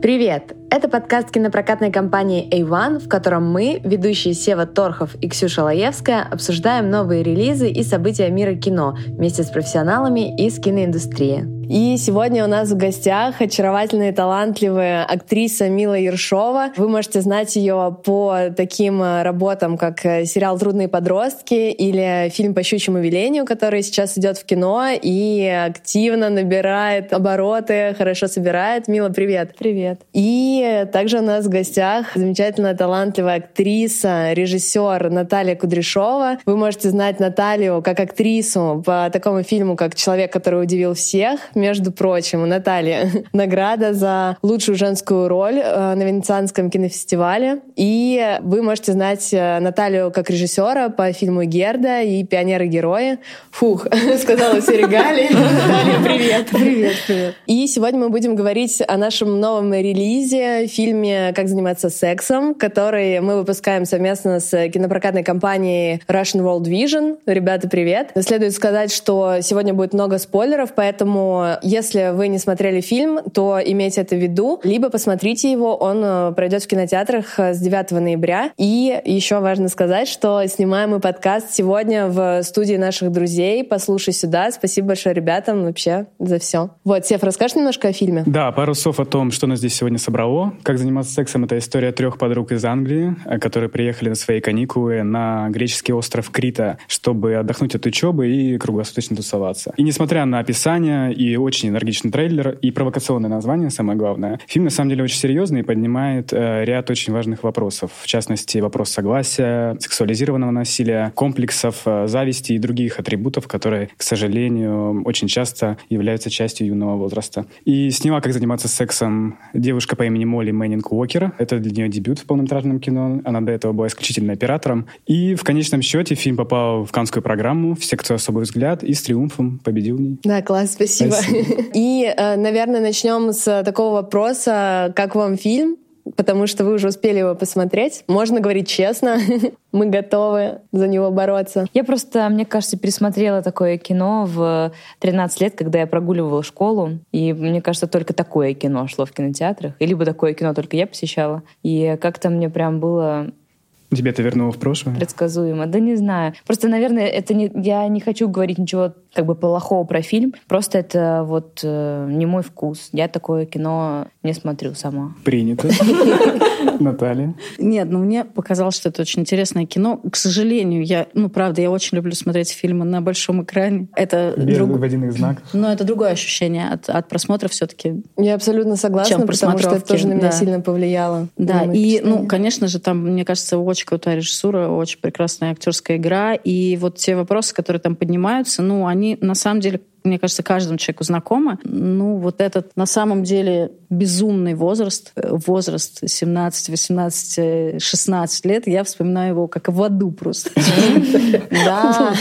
Привет! Это подкаст кинопрокатной компании A1, в котором мы, ведущие Сева Торхов и Ксюша Лаевская, обсуждаем новые релизы и события мира кино вместе с профессионалами из киноиндустрии. И сегодня у нас в гостях очаровательная и талантливая актриса Мила Ершова. Вы можете знать ее по таким э, работам, как э, сериал «Трудные подростки» или фильм «По щучьему велению», который сейчас идет в кино и активно набирает обороты, хорошо собирает. Мила, привет! Привет! И также у нас в гостях замечательная талантливая актриса, режиссер Наталья Кудряшова. Вы можете знать Наталью как актрису по такому фильму, как «Человек, который удивил всех», между прочим, у Натальи награда за лучшую женскую роль э, на Венецианском кинофестивале. И вы можете знать э, Наталью как режиссера по фильму «Герда» и «Пионеры-герои». Фух, сказала все регалии. Наталья, привет. Привет, привет. И сегодня мы будем говорить о нашем новом релизе, фильме «Как заниматься сексом», который мы выпускаем совместно с кинопрокатной компанией Russian World Vision. Ребята, привет. Следует сказать, что сегодня будет много спойлеров, поэтому если вы не смотрели фильм, то имейте это в виду, либо посмотрите его, он э, пройдет в кинотеатрах э, с 9 ноября. И еще важно сказать, что снимаем мы подкаст сегодня в студии наших друзей. Послушай сюда. Спасибо большое ребятам вообще за все. Вот, Сев, расскажешь немножко о фильме? Да, пару слов о том, что нас здесь сегодня собрало. Как заниматься сексом — это история трех подруг из Англии, э, которые приехали на свои каникулы на греческий остров Крита, чтобы отдохнуть от учебы и круглосуточно тусоваться. И несмотря на описание и очень энергичный трейлер и провокационное название, самое главное. Фильм, на самом деле, очень серьезный и поднимает э, ряд очень важных вопросов. В частности, вопрос согласия, сексуализированного насилия, комплексов, э, зависти и других атрибутов, которые, к сожалению, очень часто являются частью юного возраста. И сняла «Как заниматься сексом» девушка по имени Молли Мэннинг Уокер. Это для нее дебют в полнометражном кино. Она до этого была исключительно оператором. И в конечном счете фильм попал в канскую программу в секцию «Особый взгляд» и с триумфом победил в ней. Да, класс, спасибо. И, э, наверное, начнем с такого вопроса, как вам фильм? Потому что вы уже успели его посмотреть. Можно говорить честно, мы готовы за него бороться. Я просто, мне кажется, пересмотрела такое кино в 13 лет, когда я прогуливала школу. И мне кажется, только такое кино шло в кинотеатрах. И либо такое кино только я посещала. И как-то мне прям было Тебя это вернуло в прошлое? Предсказуемо. Да не знаю. Просто, наверное, это не, я не хочу говорить ничего как бы плохого про фильм. Просто это вот э, не мой вкус. Я такое кино не смотрю сама. Принято. Наталья? Нет, ну мне показалось, что это очень интересное кино. К сожалению, я, ну правда, я очень люблю смотреть фильмы на большом экране. Это Без друг... водяных знаков. Но это другое ощущение от, от просмотра все-таки. Я абсолютно согласна, чем потому что это тоже на меня да. сильно повлияло. Да, и, ну, конечно же, там, мне кажется, очень крутая режиссура, очень прекрасная актерская игра. И вот те вопросы, которые там поднимаются, ну, они на самом деле мне кажется, каждому человеку знакомы. Ну, вот этот на самом деле безумный возраст, э, возраст 17, 18, 16 лет, я вспоминаю его как в аду просто. Да.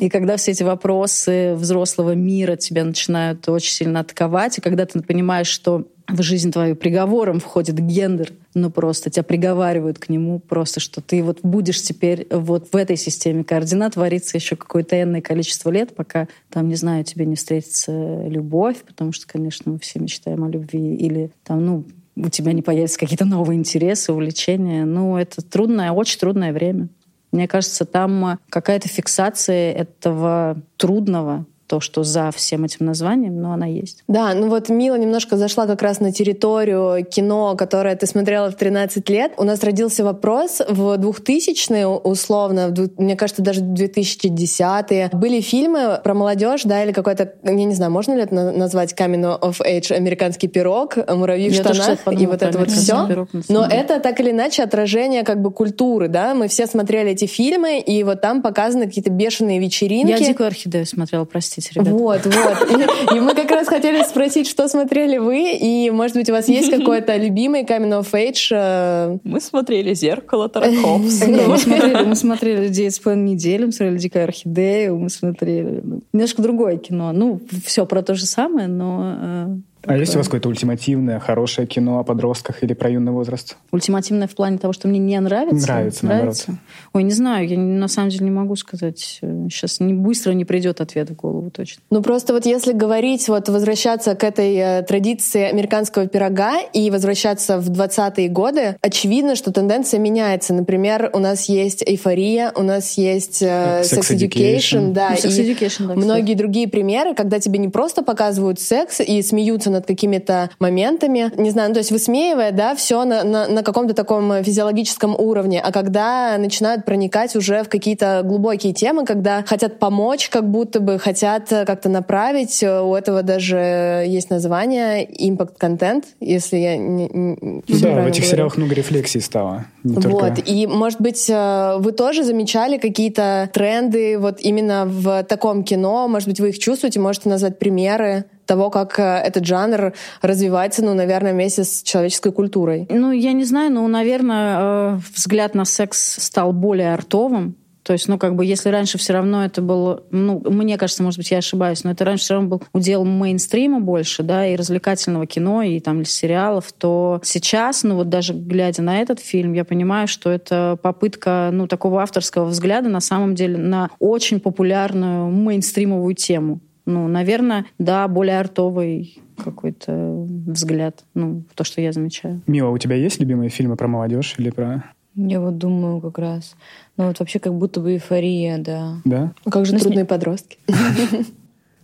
И когда все эти вопросы взрослого мира тебя начинают очень сильно атаковать, и когда ты понимаешь, что в жизнь твою приговором входит гендер, ну просто тебя приговаривают к нему просто, что ты вот будешь теперь вот в этой системе координат вариться еще какое-то энное количество лет, пока там, не знаю, тебе не встретится любовь, потому что, конечно, мы все мечтаем о любви, или там, ну, у тебя не появятся какие-то новые интересы, увлечения. Ну, это трудное, очень трудное время. Мне кажется, там какая-то фиксация этого трудного, то, что за всем этим названием, но она есть. Да, ну вот Мила немножко зашла как раз на территорию кино, которое ты смотрела в 13 лет. У нас родился вопрос в 2000-е, условно, мне кажется, даже 2010-е. Были фильмы про молодежь, да, или какой-то, я не знаю, можно ли это назвать coming of age, американский пирог, муравьи в я штанах и вот это вот все. Но это так или иначе отражение как бы культуры, да. Мы все смотрели эти фильмы, и вот там показаны какие-то бешеные вечеринки. Я «Дикую орхидею» смотрела, прости простите, ребята. Вот, вот. И, и мы как раз хотели спросить, что смотрели вы, и, может быть, у вас есть какой-то любимый coming of age? Э? Мы смотрели «Зеркало» Тарковского. Мы смотрели, мы смотрели «Девять с половиной недели», мы смотрели «Дикая орхидея», мы смотрели ну, немножко другое кино. Ну, все про то же самое, но... А есть у вас какое-то ультимативное, хорошее кино о подростках или про юный возраст? Ультимативное в плане того, что мне не нравится? Нравится, нравится. Наоборот. Ой, не знаю, я на самом деле не могу сказать. Сейчас не быстро не придет ответ в голову точно. Ну просто вот если говорить, вот возвращаться к этой э, традиции американского пирога и возвращаться в 20-е годы, очевидно, что тенденция меняется. Например, у нас есть эйфория, у нас есть э, sex, sex education, education, да, ну, sex education, да, многие другие примеры, когда тебе не просто показывают секс и смеются смеются над какими-то моментами, не знаю, ну, то есть высмеивая, да, все на, на, на каком-то таком физиологическом уровне, а когда начинают проникать уже в какие-то глубокие темы, когда хотят помочь, как будто бы хотят как-то направить, у этого даже есть название импакт-контент, если я не, не Да, в этих говорю. сериалах много рефлексий стало. вот, только... и, может быть, э, вы тоже замечали какие-то тренды вот именно в таком кино, может быть, вы их чувствуете, можете назвать примеры? Того, как э, этот жанр развивается, ну, наверное, вместе с человеческой культурой? Ну, я не знаю, но, наверное, э, взгляд на секс стал более артовым. То есть, ну, как бы, если раньше все равно это было, ну, мне кажется, может быть, я ошибаюсь, но это раньше все равно был удел мейнстрима больше, да, и развлекательного кино, и там сериалов, то сейчас, ну, вот даже глядя на этот фильм, я понимаю, что это попытка, ну, такого авторского взгляда на самом деле на очень популярную мейнстримовую тему ну, наверное, да, более артовый какой-то взгляд, ну, то, что я замечаю. Мила, у тебя есть любимые фильмы про молодежь или про... Я вот думаю как раз. Ну вот вообще как будто бы эйфория, да. Да? Как же ну, трудные подростки.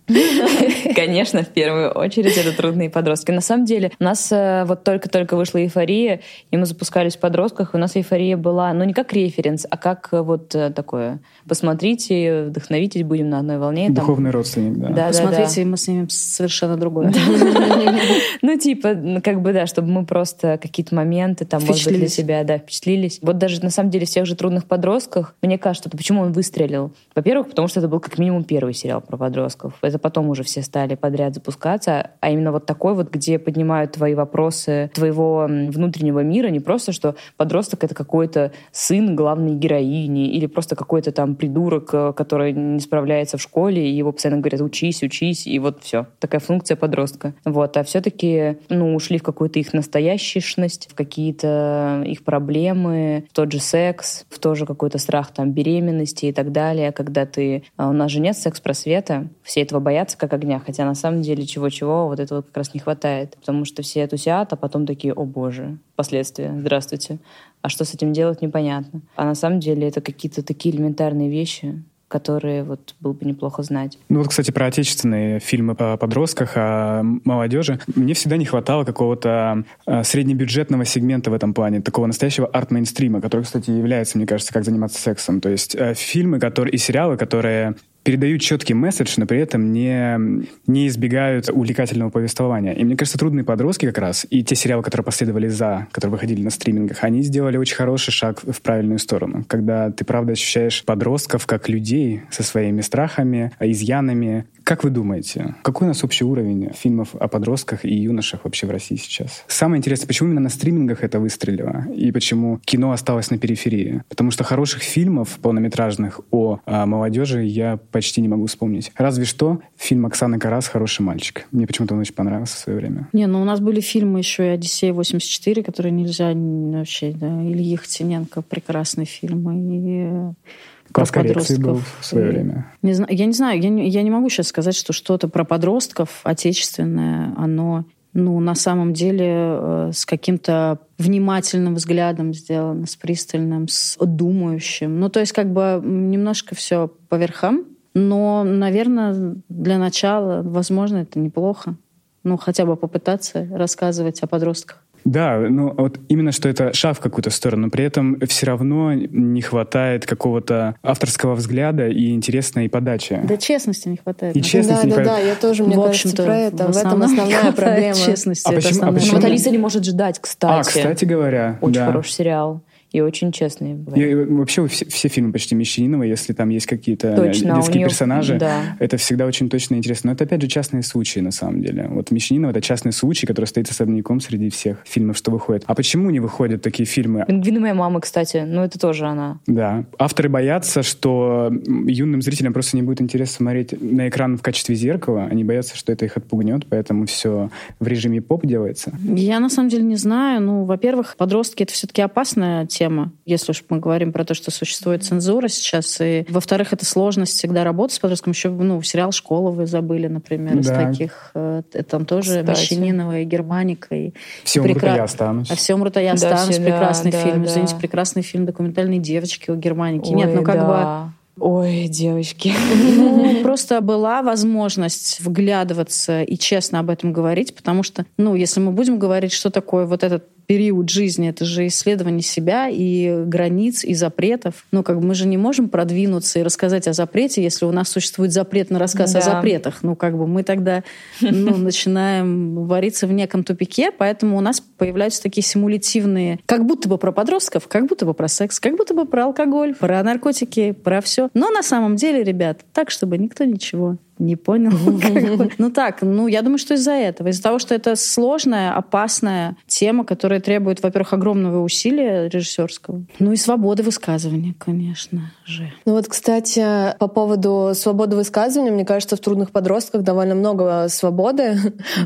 Конечно, в первую очередь это трудные подростки. На самом деле, у нас э, вот только-только вышла эйфория, и мы запускались в подростках, и у нас эйфория была, ну, не как референс, а как э, вот э, такое. Посмотрите, вдохновитесь, будем на одной волне. Духовный там. родственник, да. да Посмотрите, да, да. мы снимем совершенно другое. Ну, типа, как бы, да, чтобы мы просто какие-то моменты там, может быть, для себя, да, впечатлились. Вот даже, на самом деле, в тех же трудных подростках, мне кажется, почему он выстрелил? Во-первых, потому что это был как минимум первый сериал про подростков это потом уже все стали подряд запускаться, а именно вот такой вот, где поднимают твои вопросы твоего внутреннего мира, не просто, что подросток — это какой-то сын главной героини или просто какой-то там придурок, э, который не справляется в школе, и его постоянно говорят «учись, учись», и вот все. Такая функция подростка. Вот. А все-таки, ну, ушли в какую-то их настоящешность, в какие-то их проблемы, в тот же секс, в тоже какой-то страх там беременности и так далее, когда ты... А у нас же нет секс-просвета, все этого боятся как огня, хотя на самом деле чего-чего вот этого как раз не хватает, потому что все тусят, а потом такие, о боже, последствия, здравствуйте. А что с этим делать, непонятно. А на самом деле это какие-то такие элементарные вещи, которые вот было бы неплохо знать. Ну вот, кстати, про отечественные фильмы о подростках, о молодежи. Мне всегда не хватало какого-то а, среднебюджетного сегмента в этом плане, такого настоящего арт-мейнстрима, который, кстати, является, мне кажется, как заниматься сексом. То есть э, фильмы которые, и сериалы, которые передают четкий месседж, но при этом не, не избегают увлекательного повествования. И мне кажется, «Трудные подростки» как раз, и те сериалы, которые последовали за, которые выходили на стримингах, они сделали очень хороший шаг в правильную сторону, когда ты, правда, ощущаешь подростков как людей со своими страхами, изъянами, как вы думаете, какой у нас общий уровень фильмов о подростках и юношах вообще в России сейчас? Самое интересное, почему именно на стримингах это выстрелило? И почему кино осталось на периферии? Потому что хороших фильмов полнометражных о, о молодежи я почти не могу вспомнить. Разве что фильм Оксаны Карас «Хороший мальчик». Мне почему-то он очень понравился в свое время. Не, ну у нас были фильмы еще и «Одиссея-84», которые нельзя вообще, да, Ильи Хтиненко, прекрасный фильм, и Класс коррекции был в свое время. Не знаю, я не знаю, я не, я не могу сейчас сказать, что что-то про подростков отечественное, оно ну, на самом деле э, с каким-то внимательным взглядом сделано, с пристальным, с думающим. Ну, то есть как бы немножко все по верхам, но, наверное, для начала, возможно, это неплохо. Ну, хотя бы попытаться рассказывать о подростках. Да, ну вот именно что это шаг в какую-то сторону, но при этом все равно не хватает какого-то авторского взгляда и интересной подачи. Да честности не хватает. И честности да, не да, хватает. Да, я тоже, мне в кажется, про это. В, в этом основная проблема. Честности, а почему, а почему? Ну, вот Алиса не может ждать, кстати. А, кстати говоря. Очень да. хороший сериал. И очень честные. И вообще все, все фильмы почти Мещанинова, если там есть какие-то Точно, детские нее, персонажи, да. это всегда очень точно и интересно. Но это опять же частные случаи на самом деле. Вот Мещанинова это частный случай, который стоит особняком среди всех фильмов, что выходит. А почему не выходят такие фильмы? Пингвины моя мама, кстати, ну это тоже она. Да. Авторы боятся, что юным зрителям просто не будет интересно смотреть на экран в качестве зеркала. Они боятся, что это их отпугнет, поэтому все в режиме поп делается. Я на самом деле не знаю. Ну, во-первых, подростки это все-таки опасная тема, если уж мы говорим про то, что существует цензура сейчас. И, во-вторых, это сложность всегда работать с подростком. Еще, ну, сериал «Школа» вы забыли, например, из Да. таких. э, Там тоже Кстати. Мещанинова и Германика. И Все и а прекра- я останусь. А все умрут, а я Да, останусь. да, прекрасный да, фильм. да. Извините, прекрасный фильм «Документальные девочки» у Германики. Ой, Нет, ну как бы... да. Ой, девочки. Ну, просто была возможность вглядываться и честно об этом говорить, потому что, ну, если мы будем говорить, что такое вот этот период жизни, это же исследование себя и границ, и запретов. Ну, как бы мы же не можем продвинуться и рассказать о запрете, если у нас существует запрет на рассказ о Да. запретах. Ну, как бы мы тогда ну, начинаем вариться в неком тупике, поэтому у нас появляются такие симулятивные, как будто бы про подростков, как будто бы про секс, как будто бы про алкоголь, про наркотики, про все. Но на самом деле, ребят, так, чтобы никто ничего не понял. Ну так, ну я думаю, что из-за этого. Из-за того, что это сложная, опасная тема, которая требует, во-первых, огромного усилия режиссерского. Ну и свободы высказывания, конечно же. Ну вот, кстати, по поводу свободы высказывания, мне кажется, в «Трудных подростках» довольно много свободы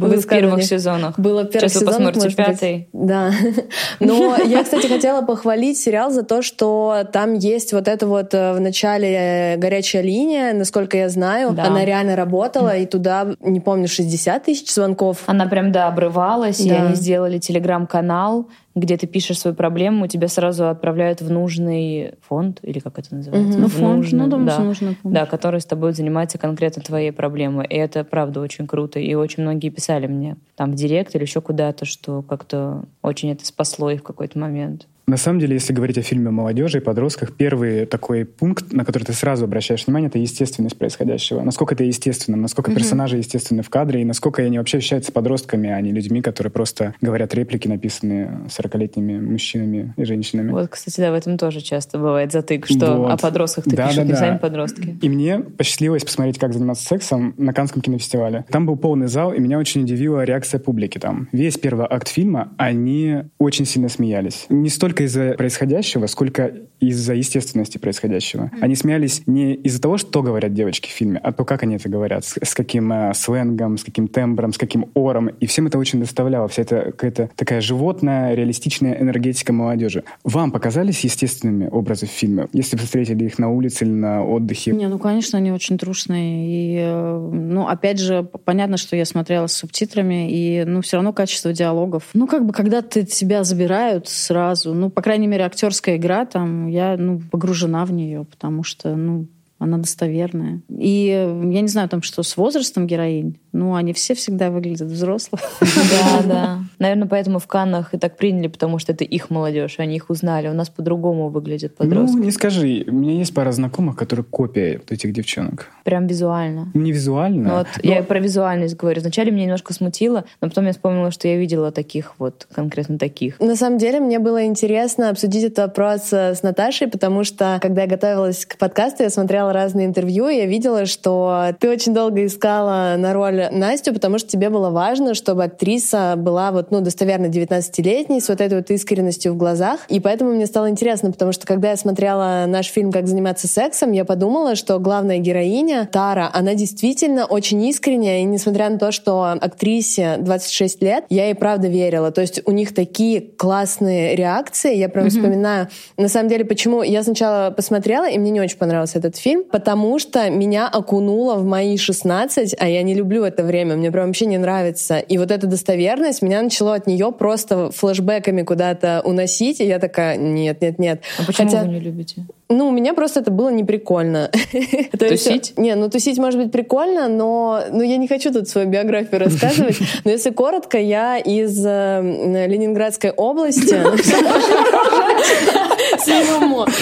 Было в первых сезонах. Было в первых Сейчас вы сезонах, посмотрите быть. пятый. Да. Но я, кстати, хотела похвалить сериал за то, что там есть вот это вот э, в начале горячая линия, насколько я знаю. Она реально работала, и туда, не помню, 60 тысяч звонков. Она прям, да, обрывалась, и Да. они сделали телеграм-канал, где ты пишешь свою проблему, тебя сразу отправляют в нужный фонд, или как это называется? Ну, В фонд, нужный, ну, думаю, да. нужно. Да, который с тобой занимается конкретно твоей проблемой. И это, правда, очень круто. И очень многие писали мне там в директ или еще куда-то, что как-то очень это спасло их в какой-то момент. На самом деле, если говорить о фильме о молодежи и подростках, первый такой пункт, на который ты сразу обращаешь внимание, это естественность происходящего. Насколько это естественно, насколько персонажи естественны в кадре, и насколько они вообще ощущаются подростками, а не людьми, которые просто говорят реплики, написанные 40-летними мужчинами и женщинами. Вот, кстати, да, в этом тоже часто бывает затык, что Вот. о подростках ты Да, пишут, да, не да. сами подростки. И мне посчастливилось посмотреть, как заниматься сексом на Канском кинофестивале. Там был полный зал, и меня очень удивила реакция публики там. Весь первый акт фильма они очень сильно смеялись. Не столько из-за происходящего, сколько из-за естественности происходящего. Они смеялись не из-за того, что говорят девочки в фильме, а то, как они это говорят, с, с каким э, сленгом, с каким тембром, с каким ором. И всем это очень доставляло. Вся эта какая-то такая животная, реалистичная энергетика молодежи. Вам показались естественными образы в фильме? Если вы встретили их на улице или на отдыхе? Не, ну, конечно, они очень трушные. И, э, ну, опять же, понятно, что я смотрела с субтитрами, и, ну, все равно качество диалогов. Ну, как бы, когда ты тебя забирают сразу, ну, по крайней мере, актерская игра, там, я, ну, погружена в нее, потому что, ну, она достоверная. И э, я не знаю, там, что с возрастом героинь, ну, они все всегда выглядят взрослыми. Да, да. Наверное, поэтому в Каннах и так приняли, потому что это их молодежь, они их узнали. У нас по-другому выглядят подростки. Ну, не скажи. У меня есть пара знакомых, которые копия этих девчонок. Прям визуально. Не визуально. Ну, вот но- я и про визуальность говорю. Вначале меня немножко смутило, но потом я вспомнила, что я видела таких вот, конкретно таких. На самом деле, мне было интересно обсудить этот вопрос э, с Наташей, потому что, когда я готовилась к подкасту, я смотрела разные интервью, и я видела, что ты очень долго искала на роль Настю, потому что тебе было важно, чтобы актриса была вот, ну, достоверно 19-летней, с вот этой вот искренностью в глазах. И поэтому мне стало интересно, потому что, когда я смотрела наш фильм «Как заниматься сексом», я подумала, что главная героиня, Тара, она действительно очень искренняя, и несмотря на то, что актрисе 26 лет, я ей правда верила. То есть у них такие классные реакции, я прям вспоминаю. На самом деле, почему я сначала посмотрела, и мне не очень понравился этот фильм, потому что меня окунуло в мои 16, а я не люблю это время, мне прям вообще не нравится. И вот эта достоверность меня начало от нее просто флешбэками куда-то уносить, и я такая, нет, нет, нет. А почему Хотя- вы не любите? Ну, у меня просто это было неприкольно. Тусить? Не, ну тусить может быть прикольно, но ну, я не хочу тут свою биографию рассказывать. Но если коротко, я из э, Ленинградской области.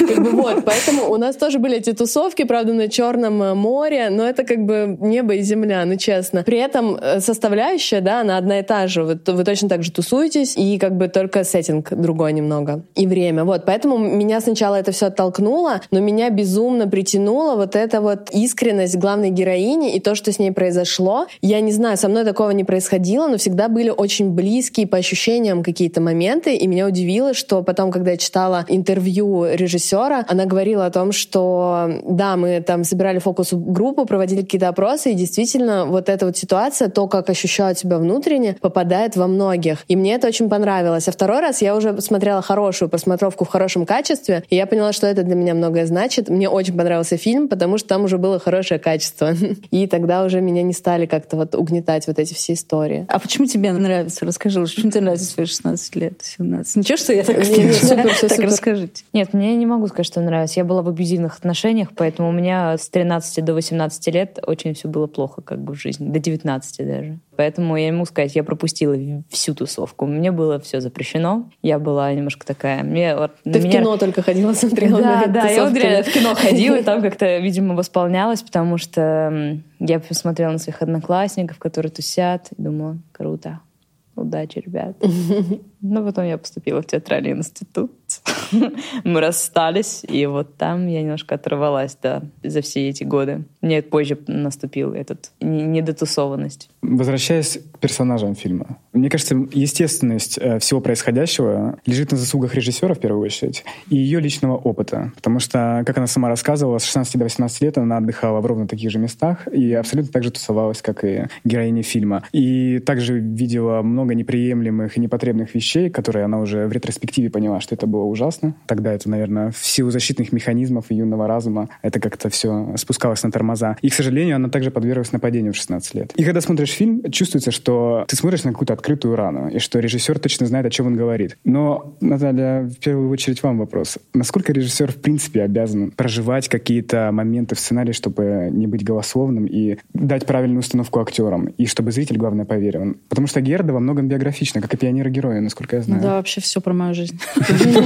Как бы вот, поэтому у нас тоже были эти тусовки, правда, на Черном э, море, но это как бы небо и земля, ну честно. При этом э, составляющая, да, она одна и та же. Вы, вы точно так же тусуетесь, и как бы только сеттинг другой немного. И время. Вот, поэтому меня сначала это все оттолкнуло, но меня безумно притянуло вот эта вот искренность главной героини и то, что с ней произошло. Я не знаю, со мной такого не происходило, но всегда были очень близкие по ощущениям какие-то моменты, и меня удивило, что потом, когда я читала интервью режиссера, она говорила о том, что да, мы там собирали фокус-группу, проводили какие-то опросы, и действительно вот эта вот ситуация, то, как ощущают себя внутренне, попадает во многих. И мне это очень понравилось. А второй раз я уже смотрела хорошую просмотровку в хорошем качестве, и я поняла, что это для меня многое значит. Мне очень понравился фильм, потому что там уже было хорошее качество. И тогда уже меня не стали как-то вот угнетать вот эти все истории. А почему тебе нравится? Расскажи, почему тебе нравится свои 16 лет, 17? Ничего, что я так, не, не, супер, все так расскажите. Нет, мне не могу сказать, что нравится. Я была в абьюзивных отношениях, поэтому у меня с 13 до 18 лет очень все было плохо как бы в жизни. До 19 даже. Поэтому я не могу сказать, я пропустила всю тусовку. Мне было все запрещено. Я была немножко такая... Мне, Ты меня... в кино только ходила, смотрела Да, да, я вот реально в кино ходила, и там как-то, видимо, восполнялась, потому что я посмотрела на своих одноклассников, которые тусят, и думала, круто, удачи, ребят. Но потом я поступила в театральный институт. Мы расстались, и вот там я немножко оторвалась, да, за все эти годы. Мне позже наступил этот не- недотусованность. Возвращаясь к персонажам фильма. Мне кажется, естественность э, всего происходящего лежит на заслугах режиссера в первую очередь и ее личного опыта. Потому что, как она сама рассказывала, с 16 до 18 лет она отдыхала в ровно таких же местах и абсолютно так же тусовалась, как и героиня фильма. И также видела много неприемлемых и непотребных вещей, которые она уже в ретроспективе поняла, что это было ужасно. Тогда это, наверное, в силу защитных механизмов и юного разума это как-то все спускалось на тормоза. И, к сожалению, она также подверглась нападению в 16 лет. И когда смотришь фильм, чувствуется, что ты смотришь на какую-то открытую рану, и что режиссер точно знает, о чем он говорит. Но, Наталья, в первую очередь вам вопрос. Насколько режиссер, в принципе, обязан проживать какие-то моменты в сценарии, чтобы не быть голословным и дать правильную установку актерам, и чтобы зритель, главное, поверил? Потому что Герда во многом биографична, как и пионеры-герои, насколько я знаю. Да, вообще все про мою жизнь.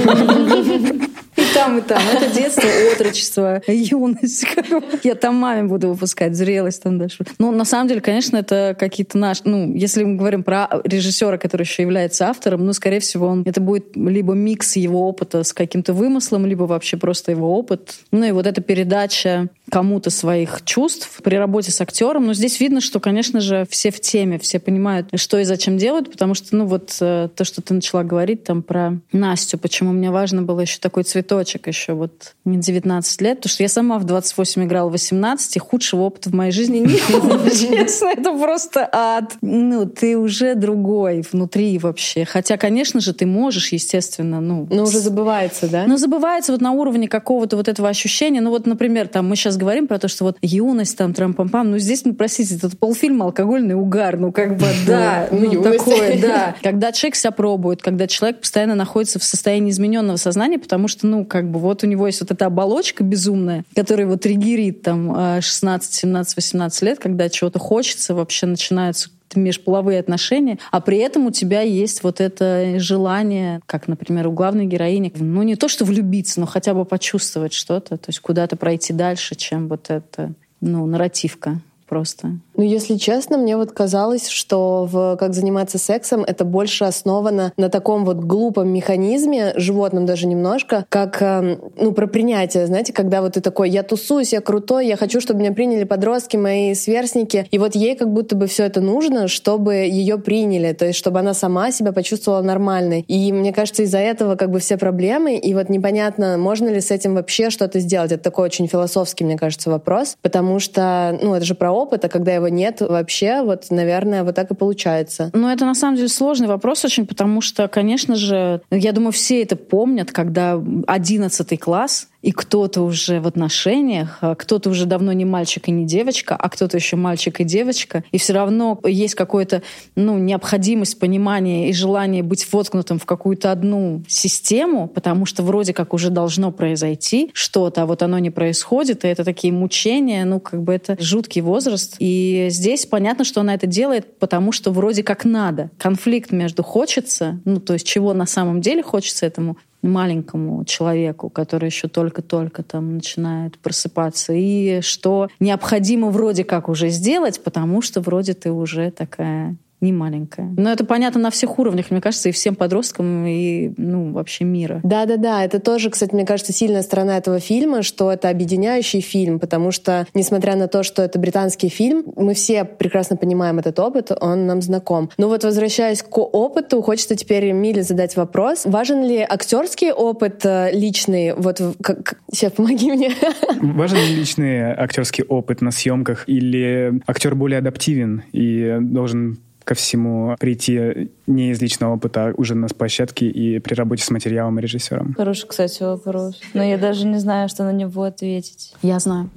И там, и там. Это детство, отрочество, юность. Я там маме буду выпускать, зрелость там дальше. Ну, на самом деле, конечно, это какие-то наши... Ну, если мы говорим про режиссера, который еще является автором, ну, скорее всего, он это будет либо микс его опыта с каким-то вымыслом, либо вообще просто его опыт. Ну, и вот эта передача кому-то своих чувств при работе с актером. Но здесь видно, что, конечно же, все в теме, все понимают, что и зачем делают, потому что, ну, вот э, то, что ты начала говорить там про Настю, почему мне важно было еще такой цветочек еще вот не 19 лет, потому что я сама в 28 играла в 18, и худшего опыта в моей жизни не было, честно, это просто ад. Ну, ты уже другой внутри вообще. Хотя, конечно же, ты можешь, естественно, ну... Но уже забывается, да? Но забывается вот на уровне какого-то вот этого ощущения. Ну вот, например, там мы сейчас говорим про то, что вот юность, там, трам-пам-пам. Ну здесь, ну, простите, этот полфильма алкогольный угар. Ну как бы, да, Ну, ну такое, да. Когда человек себя пробует, когда человек постоянно находится в состоянии измененного сознания, потому что, ну, как бы вот у него есть вот эта оболочка безумная, которая вот триггерит там э, 16, 17, 18 лет, когда чего-то хочется, вообще начинаются межполовые отношения, а при этом у тебя есть вот это желание, как, например, у главной героини, ну не то, что влюбиться, но хотя бы почувствовать что-то, то есть куда-то пройти дальше, чем вот это, ну, нарративка просто. Ну, если честно, мне вот казалось, что в «Как заниматься сексом» это больше основано на таком вот глупом механизме, животном даже немножко, как, эм, ну, про принятие, знаете, когда вот ты такой, я тусуюсь, я крутой, я хочу, чтобы меня приняли подростки, мои сверстники, и вот ей как будто бы все это нужно, чтобы ее приняли, то есть чтобы она сама себя почувствовала нормальной. И мне кажется, из-за этого как бы все проблемы, и вот непонятно, можно ли с этим вообще что-то сделать. Это такой очень философский, мне кажется, вопрос, потому что, ну, это же про опыт, а когда его нет вообще, вот, наверное, вот так и получается. Ну, это на самом деле сложный вопрос очень, потому что, конечно же, я думаю, все это помнят, когда 11 класс, и кто-то уже в отношениях, а кто-то уже давно не мальчик и не девочка, а кто-то еще мальчик и девочка, и все равно есть какое-то ну, необходимость понимания и желание быть воткнутым в какую-то одну систему, потому что вроде как уже должно произойти что-то, а вот оно не происходит, и это такие мучения, ну, как бы это жуткий возраст. И здесь понятно, что она это делает, потому что вроде как надо. Конфликт между хочется, ну, то есть чего на самом деле хочется этому маленькому человеку, который еще только-только там начинает просыпаться, и что необходимо вроде как уже сделать, потому что вроде ты уже такая не маленькая. Но это понятно на всех уровнях, мне кажется, и всем подросткам, и ну, вообще мира. Да-да-да, это тоже, кстати, мне кажется, сильная сторона этого фильма, что это объединяющий фильм, потому что, несмотря на то, что это британский фильм, мы все прекрасно понимаем этот опыт, он нам знаком. Но вот возвращаясь к опыту, хочется теперь Миле задать вопрос. Важен ли актерский опыт э, личный? Вот как... Сейчас, помоги мне. Важен ли личный актерский опыт на съемках или актер более адаптивен и должен ко всему прийти не из личного опыта, а уже на площадке и при работе с материалом и режиссером? Хороший, кстати, вопрос. Но я даже не знаю, что на него ответить. Я знаю.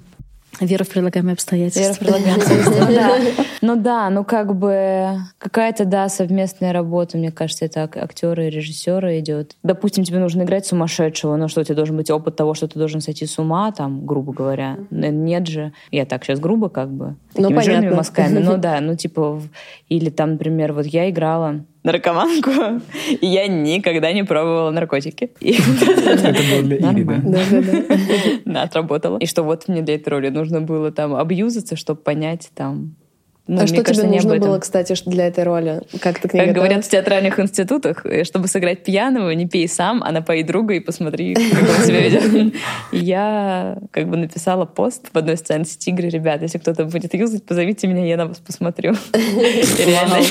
Вера в предлагаемые обстоятельства. Вера в предлагаемые обстоятельства, да. Ну да, ну как бы какая-то, да, совместная работа, мне кажется, это актеры и режиссеры идет. Допустим, тебе нужно играть сумасшедшего, но что, у тебя должен быть опыт того, что ты должен сойти с ума, там, грубо говоря. Нет же. Я так сейчас грубо как бы. Ну, понятно. мазками. Ну да, ну типа, или там, например, вот я играла наркоманку, и я никогда не пробовала наркотики. Это было для Ири, да? Да, отработала. И что вот мне для этой роли нужно было там абьюзаться, чтобы понять там ну, а что кажется, тебе нужно было, кстати, для этой роли? Как ты к ней Как говорят в театральных институтах, э, чтобы сыграть пьяного, не пей сам, а напои друга и посмотри, как он себя ведет. Я как бы написала пост в одной сцене с тигры. Ребят, если кто-то будет юзать, позовите меня, я на вас посмотрю. Реально.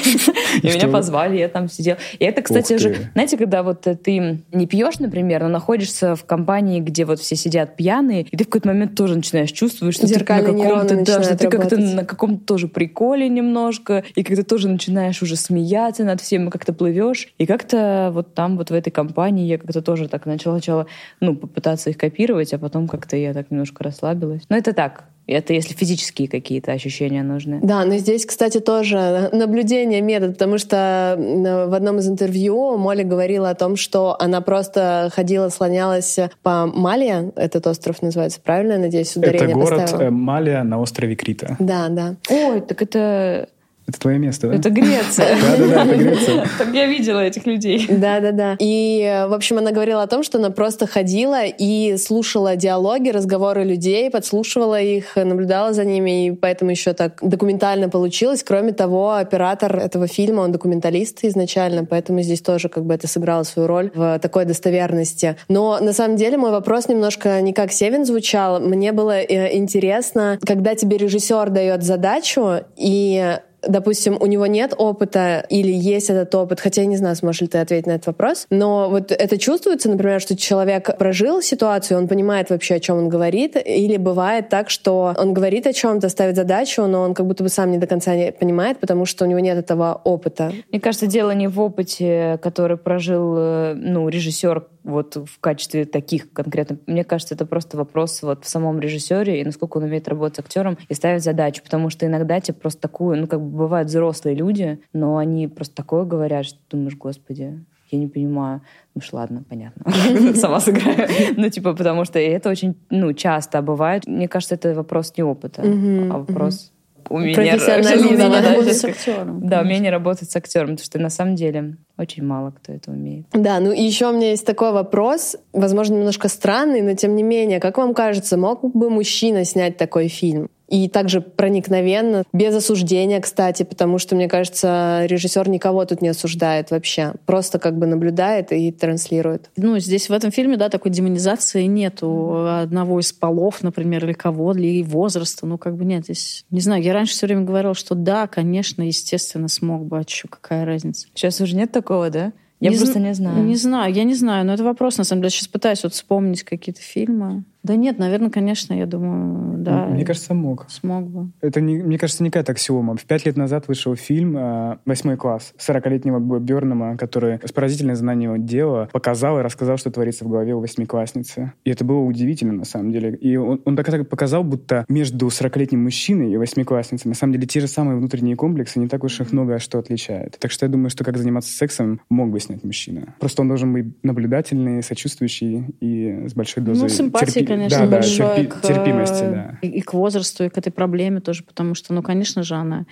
И меня позвали, я там сидела. И это, кстати, же, знаете, когда вот ты не пьешь, например, но находишься в компании, где вот все сидят пьяные, и ты в какой-то момент тоже начинаешь чувствовать, что ты на каком-то, да, что ты как-то на каком-то тоже прикол школе немножко, и когда тоже начинаешь уже смеяться над всем, и как-то плывешь. И как-то вот там, вот в этой компании я как-то тоже так начала, начала, ну, попытаться их копировать, а потом как-то я так немножко расслабилась. Но это так, это если физические какие-то ощущения нужны. Да, но здесь, кстати, тоже наблюдение метод, потому что в одном из интервью Молли говорила о том, что она просто ходила, слонялась по Малия, этот остров называется, правильно, надеюсь, ударение Это город поставила. Э, Малия на острове Крита. Да, да. Ой, так это это твое место, да? Это Греция. Да-да-да, это Греция. Так я видела этих людей. Да-да-да. И, в общем, она говорила о том, что она просто ходила и слушала диалоги, разговоры людей, подслушивала их, наблюдала за ними, и поэтому еще так документально получилось. Кроме того, оператор этого фильма, он документалист изначально, поэтому здесь тоже как бы это сыграло свою роль в такой достоверности. Но на самом деле мой вопрос немножко не как Севин звучал. Мне было э, интересно, когда тебе режиссер дает задачу, и допустим, у него нет опыта или есть этот опыт, хотя я не знаю, сможешь ли ты ответить на этот вопрос, но вот это чувствуется, например, что человек прожил ситуацию, он понимает вообще, о чем он говорит, или бывает так, что он говорит о чем-то, ставит задачу, но он как будто бы сам не до конца не понимает, потому что у него нет этого опыта. Мне кажется, дело не в опыте, который прожил э, ну, режиссер вот в качестве таких конкретно. Мне кажется, это просто вопрос вот в самом режиссере и насколько он умеет работать с актером и ставить задачу, потому что иногда тебе просто такую, ну как бы бывают взрослые люди, но они просто такое говорят, что ты думаешь, господи, я не понимаю. Ну уж ладно, понятно. Сама сыграю. Ну, типа, потому что это очень, ну, часто бывает. Мне кажется, это вопрос не опыта, а вопрос умение работать с актером. Да, умение работать с актером, потому что на самом деле очень мало кто это умеет. Да, ну и еще у меня есть такой вопрос, возможно, немножко странный, но тем не менее, как вам кажется, мог бы мужчина снять такой фильм? И также проникновенно, без осуждения, кстати, потому что, мне кажется, режиссер никого тут не осуждает вообще. Просто как бы наблюдает и транслирует. Ну, здесь в этом фильме, да, такой демонизации нету одного из полов, например, или кого, или возраста. Ну, как бы нет. Здесь, не знаю, я раньше все время говорила, что да, конечно, естественно, смог бы, а что, какая разница. Сейчас уже нет такого, да? Я не просто не знаю. Не знаю, я не знаю, но это вопрос, на самом деле. Сейчас пытаюсь вот вспомнить какие-то фильмы. Да нет, наверное, конечно, я думаю, да. Мне кажется, мог. Смог бы. Это, не, мне кажется, не какая-то аксиома. В пять лет назад вышел фильм э, «Восьмой класс» 40-летнего Бёрнама, который с поразительным знанием дела показал и рассказал, что творится в голове у восьмиклассницы. И это было удивительно, на самом деле. И он, он так, так показал, будто между 40-летним мужчиной и восьмиклассницей на самом деле те же самые внутренние комплексы, не так уж их много что отличает. Так что я думаю, что как заниматься сексом мог бы снять мужчина. Просто он должен быть наблюдательный, сочувствующий и с большой дозой Ну, симпатии, терпи- конечно, да, да, большой терпи- к, терпимости, да. и, и к возрасту, и к этой проблеме тоже, потому что, ну, конечно же, она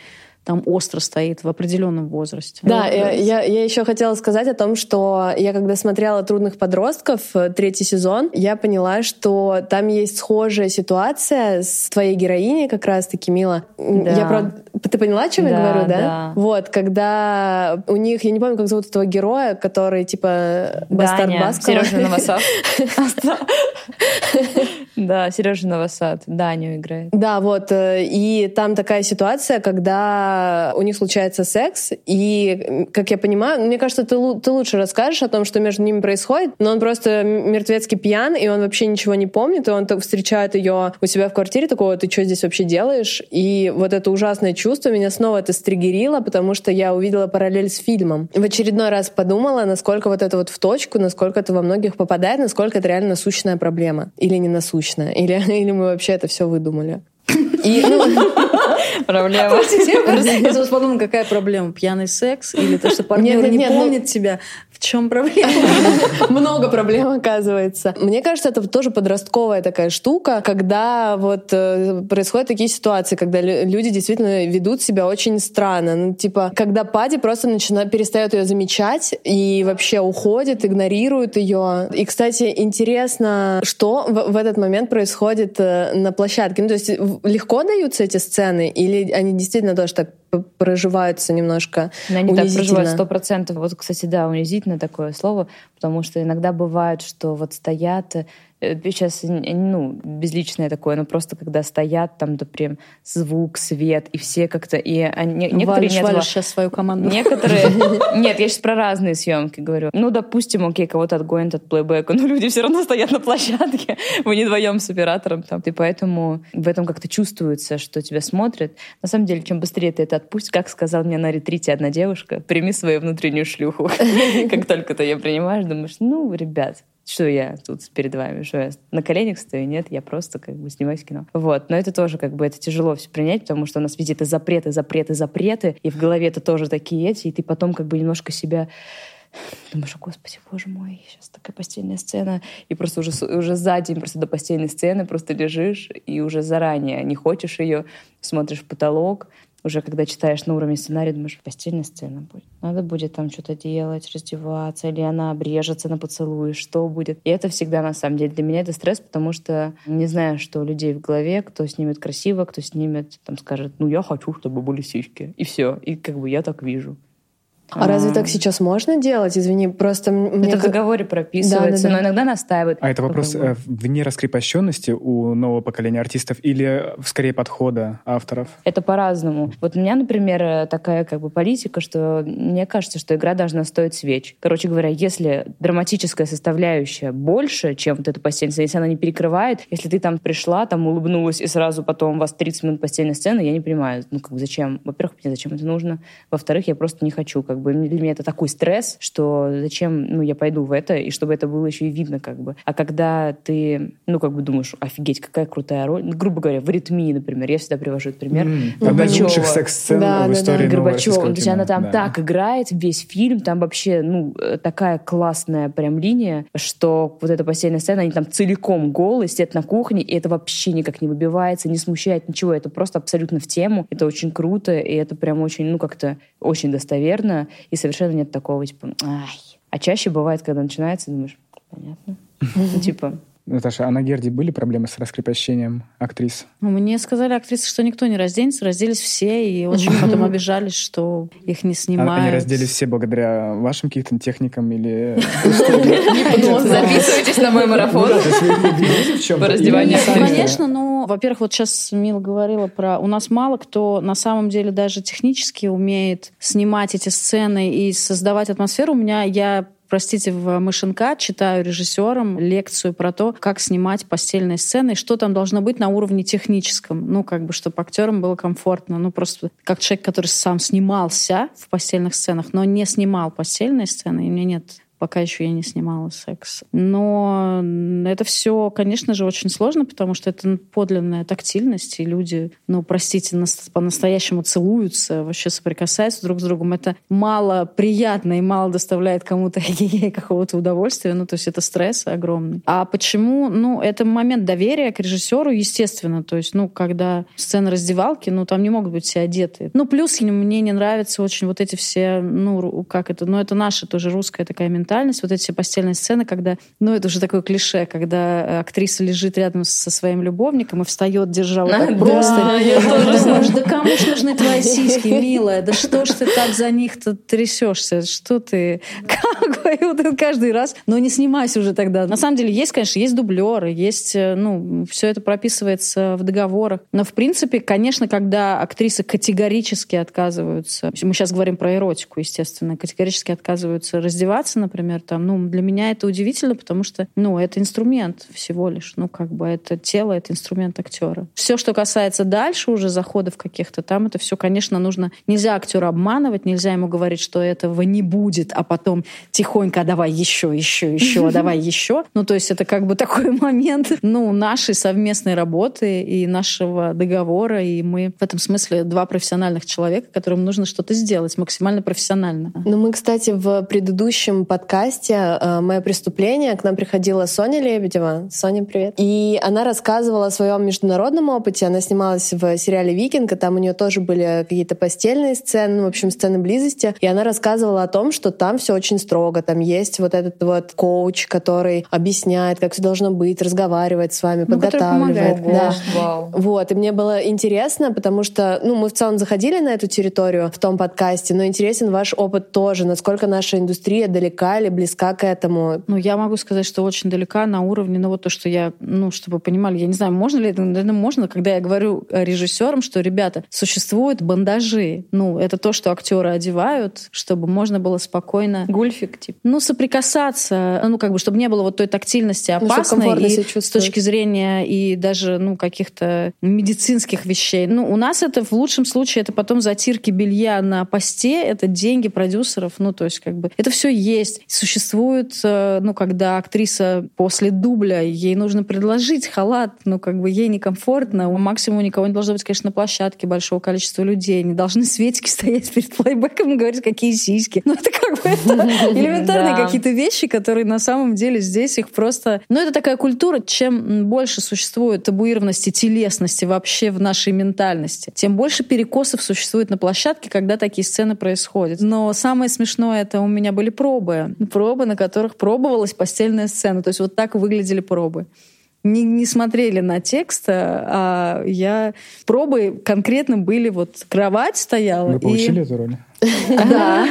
там остро стоит в определенном возрасте. Да, я, я, я еще хотела сказать о том, что я когда смотрела «Трудных подростков», э, третий сезон, я поняла, что там есть схожая ситуация с твоей героиней как раз-таки, Мила. Да. Я правда... Ты поняла, о чем я Да, говорю, да? да. Вот, когда у них, я не помню, как зовут этого героя, который типа бастард Даня, Баскова. Сережа Новосад. Да, Сережа Новосад. Даню играет. Да, вот. э, И там такая ситуация, когда у них случается секс, и, как я понимаю, мне кажется, ты, ты лучше расскажешь о том, что между ними происходит, но он просто мертвецкий пьян, и он вообще ничего не помнит, и он так встречает ее у себя в квартире, такого, ты что здесь вообще делаешь? И вот это ужасное чувство меня снова это стригерило, потому что я увидела параллель с фильмом. В очередной раз подумала, насколько вот это вот в точку, насколько это во многих попадает, насколько это реально насущная проблема. Или не насущная. Или, или мы вообще это все выдумали. И, ну, Проблема. Я просто подумала, какая проблема? Пьяный секс или то, что партнер Нет, нет, не нет, ну- помнит тебя? Чем проблема? Много проблем оказывается. Мне кажется, это тоже подростковая такая штука, когда вот э, происходят такие ситуации, когда лю- люди действительно ведут себя очень странно. Ну, типа, когда Пади просто начинает, перестает ее замечать и вообще уходит, игнорирует ее. И, кстати, интересно, что в, в этот момент происходит э, на площадке. Ну, то есть легко даются эти сцены или они действительно тоже так проживаются немножко Но они так унизительно? проживают сто процентов. Вот, кстати, да, унизительно такое слово, потому что иногда бывает, что вот стоят сейчас, ну, безличное такое, но просто когда стоят, там, да, прям звук, свет, и все как-то, и они, некоторые Валишь, нет, валишь сейчас свою команду. Некоторые... Нет, я сейчас про разные съемки говорю. Ну, допустим, окей, кого-то отгонят от плейбека, но люди все равно стоят на площадке. Вы не вдвоем с оператором там. И поэтому в этом как-то чувствуется, что тебя смотрят. На самом деле, чем быстрее ты это отпустишь, как сказала мне на ретрите одна девушка, прими свою внутреннюю шлюху. Как только ты ее принимаешь, думаешь, ну, ребят, что я тут перед вами, что я на коленях стою? Нет, я просто как бы снимаюсь в кино. Вот, но это тоже как бы это тяжело все принять, потому что у нас везде это запреты, запреты, запреты, и в голове это тоже такие эти, и ты потом как бы немножко себя Думаешь, «О, господи, боже мой, сейчас такая постельная сцена. И просто уже, уже за день просто до постельной сцены просто лежишь, и уже заранее не хочешь ее, смотришь в потолок, уже когда читаешь на уровне сценария, думаешь, постельная сцена будет. Надо будет там что-то делать, раздеваться, или она обрежется на поцелуй, что будет. И это всегда, на самом деле, для меня это стресс, потому что не знаю, что у людей в голове, кто снимет красиво, кто снимет, там скажет, ну я хочу, чтобы были сиськи. И все. И как бы я так вижу. А разве так сейчас можно делать? Извини, просто мне... Это в договоре прописывается, Да, да, да. но иногда настаивают. А это вопрос э, вне раскрепощенности у нового поколения артистов или скорее подхода авторов? Это по-разному. Вот у меня, например, э, такая как бы политика, что мне кажется, что игра должна стоить свеч. Короче говоря, если драматическая составляющая больше, чем вот эта постельная сцена, если она не перекрывает, если ты там пришла, там улыбнулась, и сразу потом у вас 30 минут постельной сцены, я не понимаю, ну как зачем? Во-первых, мне зачем это нужно? Во-вторых, я просто не хочу. Как бы для меня это такой стресс, что зачем, ну, я пойду в это, и чтобы это было еще и видно, как бы. А когда ты, ну, как бы думаешь, офигеть, какая крутая роль, ну, грубо говоря, в «Аритмии», например, я всегда привожу этот пример. М, Одна из Горбачева. лучших секс-сцен Да, в да, истории да. нового Горбачева. То есть она там Да. так играет весь фильм, там вообще, ну, э, такая классная прям линия, что вот эта постельная сцена, они там целиком голые, сидят на кухне, и это вообще никак не выбивается, не смущает ничего, это просто абсолютно в тему, это очень круто, и это прям очень, ну, как-то очень достоверно, и совершенно нет такого, типа, ай. А чаще бывает, когда начинается, думаешь, понятно. Ну, типа, Наташа, а на Герде были проблемы с раскрепощением актрис? Ну, Мне сказали актрисы, что никто не разденется, разделись все, и очень потом обижались, что их не А- снимают. Они разделись все благодаря вашим каким-то техникам или... записывайтесь на мой марафон. Ну? По раздеванию конечно, но, во-первых, вот сейчас Мила говорила про... У нас мало кто на самом деле даже технически умеет снимать эти сцены и создавать атмосферу. У меня, я простите, в Мышенка читаю режиссерам лекцию про то, как снимать постельные сцены, что там должно быть на уровне техническом. Ну, как бы, чтобы актерам было комфортно. Ну, просто как человек, который сам снимался в постельных сценах, но не снимал постельные сцены, и у меня нет пока еще я не снимала секс. Но это все, конечно же, очень сложно, потому что это подлинная тактильность, и люди, ну, простите, по-настоящему целуются, вообще соприкасаются друг с другом. Это мало приятно и мало доставляет кому-то какого-то удовольствия. Ну, то есть это стресс огромный. А почему? Ну, это момент доверия к режиссеру, естественно. То есть, ну, когда сцена раздевалки, ну, там не могут быть все одеты. Ну, плюс мне не нравятся очень вот эти все, ну, как это, ну, это наша тоже русская такая ментальность документальность, вот эти все постельные сцены, когда, ну, это уже такое клише, когда э, актриса лежит рядом со своим любовником и встает, держа вот так просто. Да кому ж нужны твои сиськи, милая? Да что ж ты так за них-то трясешься? Что ты? Как? Вот каждый раз. Но не снимайся уже тогда. На самом деле есть, конечно, есть дублеры, есть, э, ну, все это прописывается в договорах. Но, в принципе, конечно, когда актрисы категорически отказываются, мы сейчас говорим про эротику, естественно, категорически отказываются раздеваться, например, например, там, ну, для меня это удивительно, потому что, ну, это инструмент всего лишь, ну, как бы это тело, это инструмент актера. Все, что касается дальше уже заходов каких-то, там это все, конечно, нужно, нельзя актера обманывать, нельзя ему говорить, что этого не будет, а потом тихонько, а давай еще, еще, еще, а давай еще. Ну, то есть это как бы такой момент, ну, нашей совместной работы и нашего договора, и мы в этом смысле два профессиональных человека, которым нужно что-то сделать максимально профессионально. Ну, мы, кстати, в предыдущем подкасте подкасте э, «Мое преступление» к нам приходила Соня Лебедева. Соня, привет. И она рассказывала о своем международном опыте. Она снималась в сериале «Викинг», и там у нее тоже были какие-то постельные сцены, в общем, сцены близости. И она рассказывала о том, что там все очень строго. Там есть вот этот вот коуч, который объясняет, как все должно быть, разговаривает с вами, ну, подготавливает. Да. Вау. Вот. И мне было интересно, потому что, ну, мы в целом заходили на эту территорию в том подкасте, но интересен ваш опыт тоже, насколько наша индустрия далека или близка к этому? Ну, я могу сказать, что очень далека на уровне, ну, вот то, что я, ну, чтобы вы понимали, я не знаю, можно ли это, наверное, можно, когда я говорю режиссерам, что, ребята, существуют бандажи. Ну, это то, что актеры одевают, чтобы можно было спокойно... Гульфик, типа. Ну, соприкасаться, ну, как бы, чтобы не было вот той тактильности ну, опасной ну, и с точки зрения и даже, ну, каких-то медицинских вещей. Ну, у нас это в лучшем случае это потом затирки белья на посте, это деньги продюсеров, ну, то есть, как бы, это все есть. Существует, э, ну, когда актриса после дубля, ей нужно предложить халат, ну, как бы ей некомфортно. Максимум никого не должно быть, конечно, на площадке большого количества людей. Не должны светики стоять перед плейбеком и говорить, какие сиськи. Ну, это как бы это элементарные какие-то вещи, которые на самом деле здесь их просто... Ну, это такая культура, чем больше существует табуированности, телесности вообще в нашей ментальности, тем больше перекосов существует на площадке, когда такие сцены происходят. Но самое смешное, это у меня были пробы пробы, на которых пробовалась постельная сцена. То есть вот так выглядели пробы. Не, не смотрели на текст, а я пробы конкретно были вот кровать стояла. Вы получили и... эту роль? Да.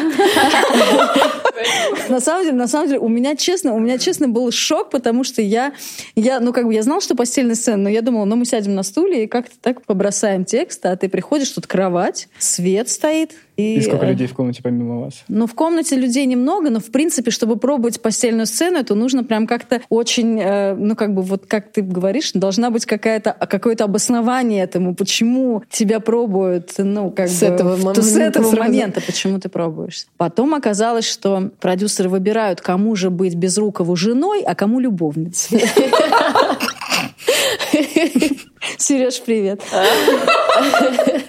На самом деле, на самом деле, у меня честно, у меня честно был шок, потому что я, я, ну как бы я знала, что постельная сцена, но я думала, ну мы сядем на стуле и как-то так побросаем текст, а ты приходишь, тут кровать, свет стоит, и, и сколько э, людей в комнате помимо вас? Ну, в комнате людей немного, но, в принципе, чтобы пробовать постельную сцену, то нужно прям как-то очень, э, ну, как бы, вот как ты говоришь, должна быть какая-то, какое-то обоснование этому, почему тебя пробуют, ну, как с бы... Этого момента с этого момента, почему ты пробуешь. Потом оказалось, что продюсеры выбирают, кому же быть Безрукову женой, а кому любовницей. Сереж, привет.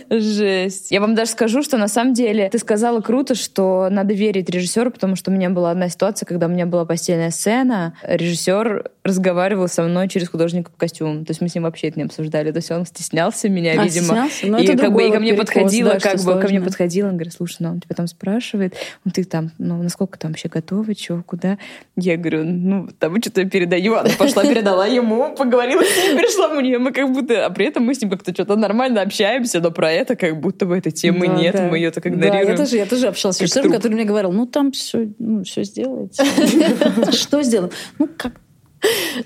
Жесть. Я вам даже скажу, что на самом деле ты сказала круто, что надо верить режиссеру, потому что у меня была одна ситуация, когда у меня была постельная сцена. Режиссер разговаривал со мной через художника в костюм. То есть мы с ним вообще это не обсуждали. То есть он стеснялся меня, а, видимо. Стеснялся? Ну, и, как бы, и ко мне подходила, да, как бы сложно. ко мне подходила, он говорит, слушай, ну он тебя там спрашивает, ну ты там, ну насколько там вообще готовы, чего, куда? Я говорю, ну там что-то передаю. Она пошла, передала ему, поговорила с ним, перешла мне. Мы как будто, а при этом мы с ним как-то что-то нормально общаемся, но про это как будто бы этой темы да, нет, да. мы ее так игнорируем. Да, я тоже, я тоже общалась с режиссером, который мне говорил, ну там все, ну, все сделается. Что сделано? Ну как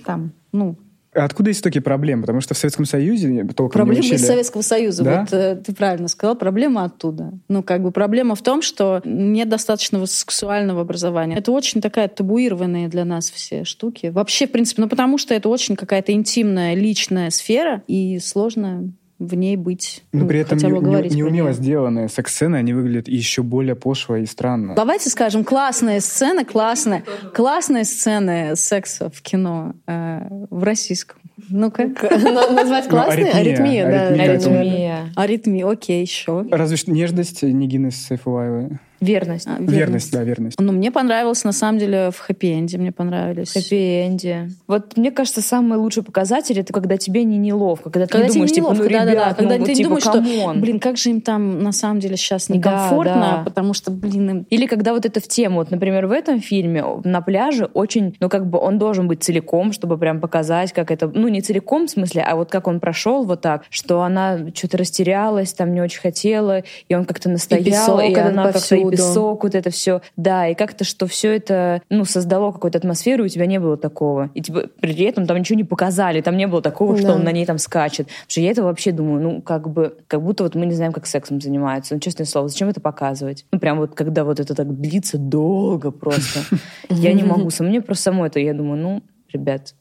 там, ну, Откуда истоки проблем? Потому что в Советском Союзе толком Проблемы не учили. из Советского Союза. Да? Вот э, ты правильно сказал, проблема оттуда. Ну, как бы проблема в том, что нет достаточного сексуального образования. Это очень такая табуированная для нас все штуки. Вообще, в принципе, ну потому что это очень какая-то интимная, личная сфера, и сложно в ней быть, Но ну, при этом хотя бы не- не- говорить про неумело сделанные секс-сцены, они выглядят еще более пошло и странно. Давайте скажем, классная сцена, классная, классные сцены секса в кино э, в российском. Ну-ка. На- Назвать Ну, классные? аритмия, Аритмия, да. аритмия. Аритмия. Аритмия, окей, еще. Разве что нежность Нигины Сайфулаевой. Верность. А, Верность, да, верность. Ну, мне понравилось, на самом деле, в хэппи-энде мне понравились. Хэппи-энде. Вот мне кажется, самый лучший показатель это когда тебе не неловко, когда, Когда ты тебе думаешь, типа, неловко, ну, да-да-да. ребят, Когда ну, вот, ты типа, думаешь, что, come on. блин, как же им там на самом деле сейчас Да, некомфортно, да. потому что, блин, им Или когда вот это в тему, вот, например, в этом фильме на пляже очень, ну, как бы он должен быть целиком, чтобы прям показать, как это, ну, не целиком в смысле, а вот как он прошел вот так, что она что-то растерялась, там не очень хотела, и он как-то настоял, песок и, она как-то песок, вот это все, да, и как-то, что все это, ну, создало какую-то атмосферу, и у тебя не было такого. И типа, при этом там ничего не показали, там не было такого, что Да. он на ней там скачет. Потому что я это вообще думаю, ну, как бы, как будто вот мы не знаем, как сексом занимаются. Ну, честное слово, зачем это показывать? Ну, прям вот когда вот это так длится долго просто. Я не могу. Сам- Мне просто само это, я думаю, ну, ребят,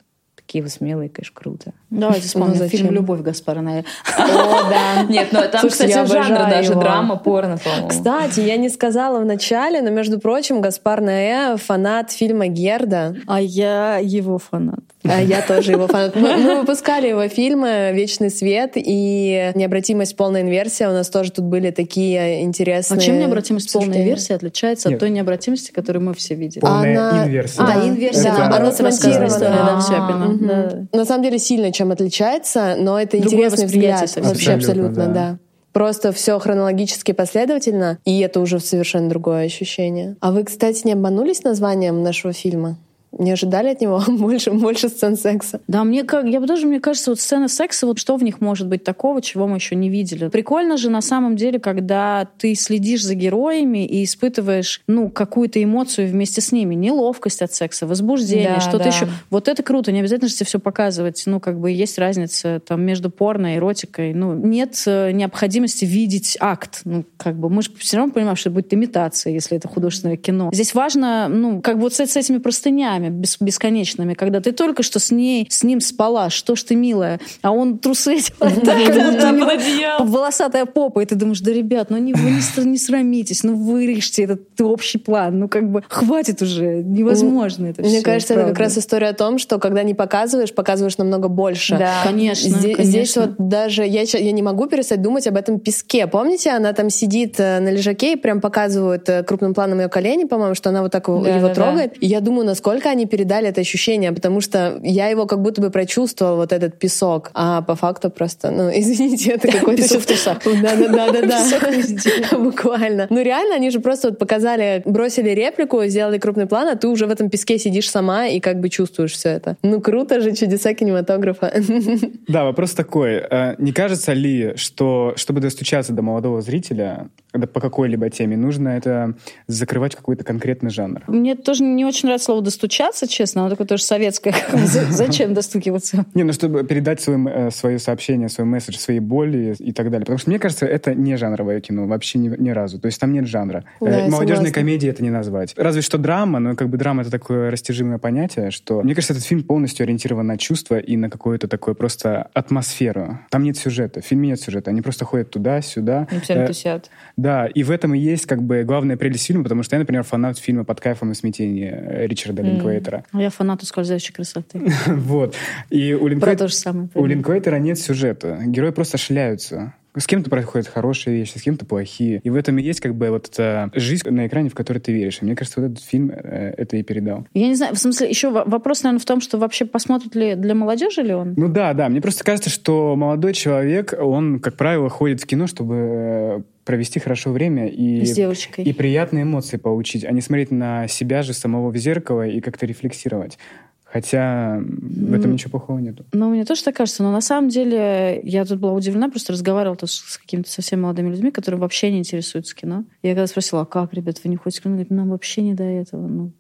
такие вы смелые, конечно, круто. Давайте вспомним зачем? фильм «Любовь» Гаспара Ноэ. О, да. Нет, ну там, Слушайте, кстати, жанр даже его. драма, порно, по-моему. Кстати, я не сказала в начале, но, между прочим, Гаспар Ноэ — фанат фильма «Герда». А я его фанат. А я тоже его фанат. Мы, мы выпускали его фильмы «Вечный свет» и «Необратимость. Полная инверсия». У нас тоже тут были такие интересные А чем необратимость полная обсуждения. версия отличается Нет. от той необратимости, которую мы все видели? Полная Она- инверсия. А, да, инверсия. это- наоборот, она история, да, смонтирована. все, Да. На самом деле сильно чем отличается, но это Другое интересный взгляд. совсем. Вообще Абсолютно, абсолютно, да. да. Просто все хронологически последовательно, и это уже совершенно другое ощущение. А вы, кстати, не обманулись названием нашего фильма? Не ожидали от него больше, больше сцен секса? Да, мне как, я бы даже, мне кажется, вот сцены секса, вот что в них может быть такого, чего мы еще не видели. Прикольно же на самом деле, когда ты следишь за героями и испытываешь, ну, какую-то эмоцию вместе с ними. Неловкость от секса, возбуждение, Да, что-то да. еще. Вот это круто, не обязательно же все показывать. Ну, как бы есть разница там между порно и эротикой. Ну, нет э, необходимости видеть акт. Ну, как бы мы же все равно понимаем, что это будет имитация, если это художественное кино. Здесь важно, ну, как бы вот с, с этими простынями бес- бесконечными, когда ты только что с ней, с ним спала, что ж ты, милая, а он трусы волосатая попа, и ты думаешь, да, ребят, ну не, вы не, ср- не срамитесь, ну вырежьте этот общий план, ну как бы хватит уже, невозможно это Мне кажется, это как раз история о том, что когда не показываешь, показываешь намного больше. Да. Конечно, Здесь, вот даже я, не могу перестать думать об этом песке. Помните, она там сидит э, на лежаке и прям показывают э, крупным планом ее колени, по-моему, что она вот так его трогает. И я думаю, насколько они передали это ощущение, потому что я его как будто бы прочувствовала, вот этот песок. А по факту просто, ну, извините, это какой-то... Песок в трусах. Да-да-да-да-да. Буквально. Ну, реально, они же просто вот показали, бросили реплику, сделали крупный план, а ты уже в этом песке сидишь сама и как бы чувствуешь все это. Ну, круто же, чудеса кинематографа. Да, вопрос такой. э, Не кажется ли, что чтобы достучаться до молодого зрителя да, по какой-либо теме, нужно это закрывать какой-то конкретный жанр? Мне тоже не очень нравится слово «достучаться», честно. Оно такое тоже советское. За- Зачем достукиваться? Не, ну чтобы передать свое, э, свое сообщение, свой месседж, свои боли и так далее. Потому что мне кажется, это не жанровое кино вообще ни, ни разу. То есть там нет жанра. Да, Э, я Молодежной комедии это не назвать. Разве что драма, но как бы драма это такое растяжимое понятие, что мне кажется, этот фильм полностью ориентирован на чувства и на какую-то такую просто атмосферу. Там нет сюжета, в фильме нет сюжета. Они просто ходят туда-сюда. Они постоянно Э, тусят. Да, и в этом и есть как бы главная прелесть фильма, потому что я, например, фанат фильма «Под кайфом и смятение» Ричарда Линклейтера. А Я фанат ускользающей красоты. Вот. И у Про Линклейтера... то же самое. У Линклейтера нет сюжета. Герои просто шляются. С кем-то происходят хорошие вещи, с кем-то плохие. И в этом и есть как бы вот эта жизнь на экране, в которой ты веришь. И мне кажется, вот этот фильм э, это и передал. Я не знаю, в смысле, еще во- вопрос, наверное, в том, что вообще посмотрят ли для молодежи ли он? Ну да, да. Мне просто кажется, что молодой человек, он, как правило, ходит в кино, чтобы э, провести хорошо время и, С девочкой. и приятные эмоции получить, а не смотреть на себя же самого в зеркало и как-то рефлексировать. Хотя в этом Ну, ничего плохого нету. Ну, мне тоже так кажется, но на самом деле я тут была удивлена, просто разговаривала с какими-то совсем молодыми людьми, которые вообще не интересуются кино. Я когда спросила, а как, ребят, вы не ходите в кино? Говорят, нам вообще не до этого. Ну,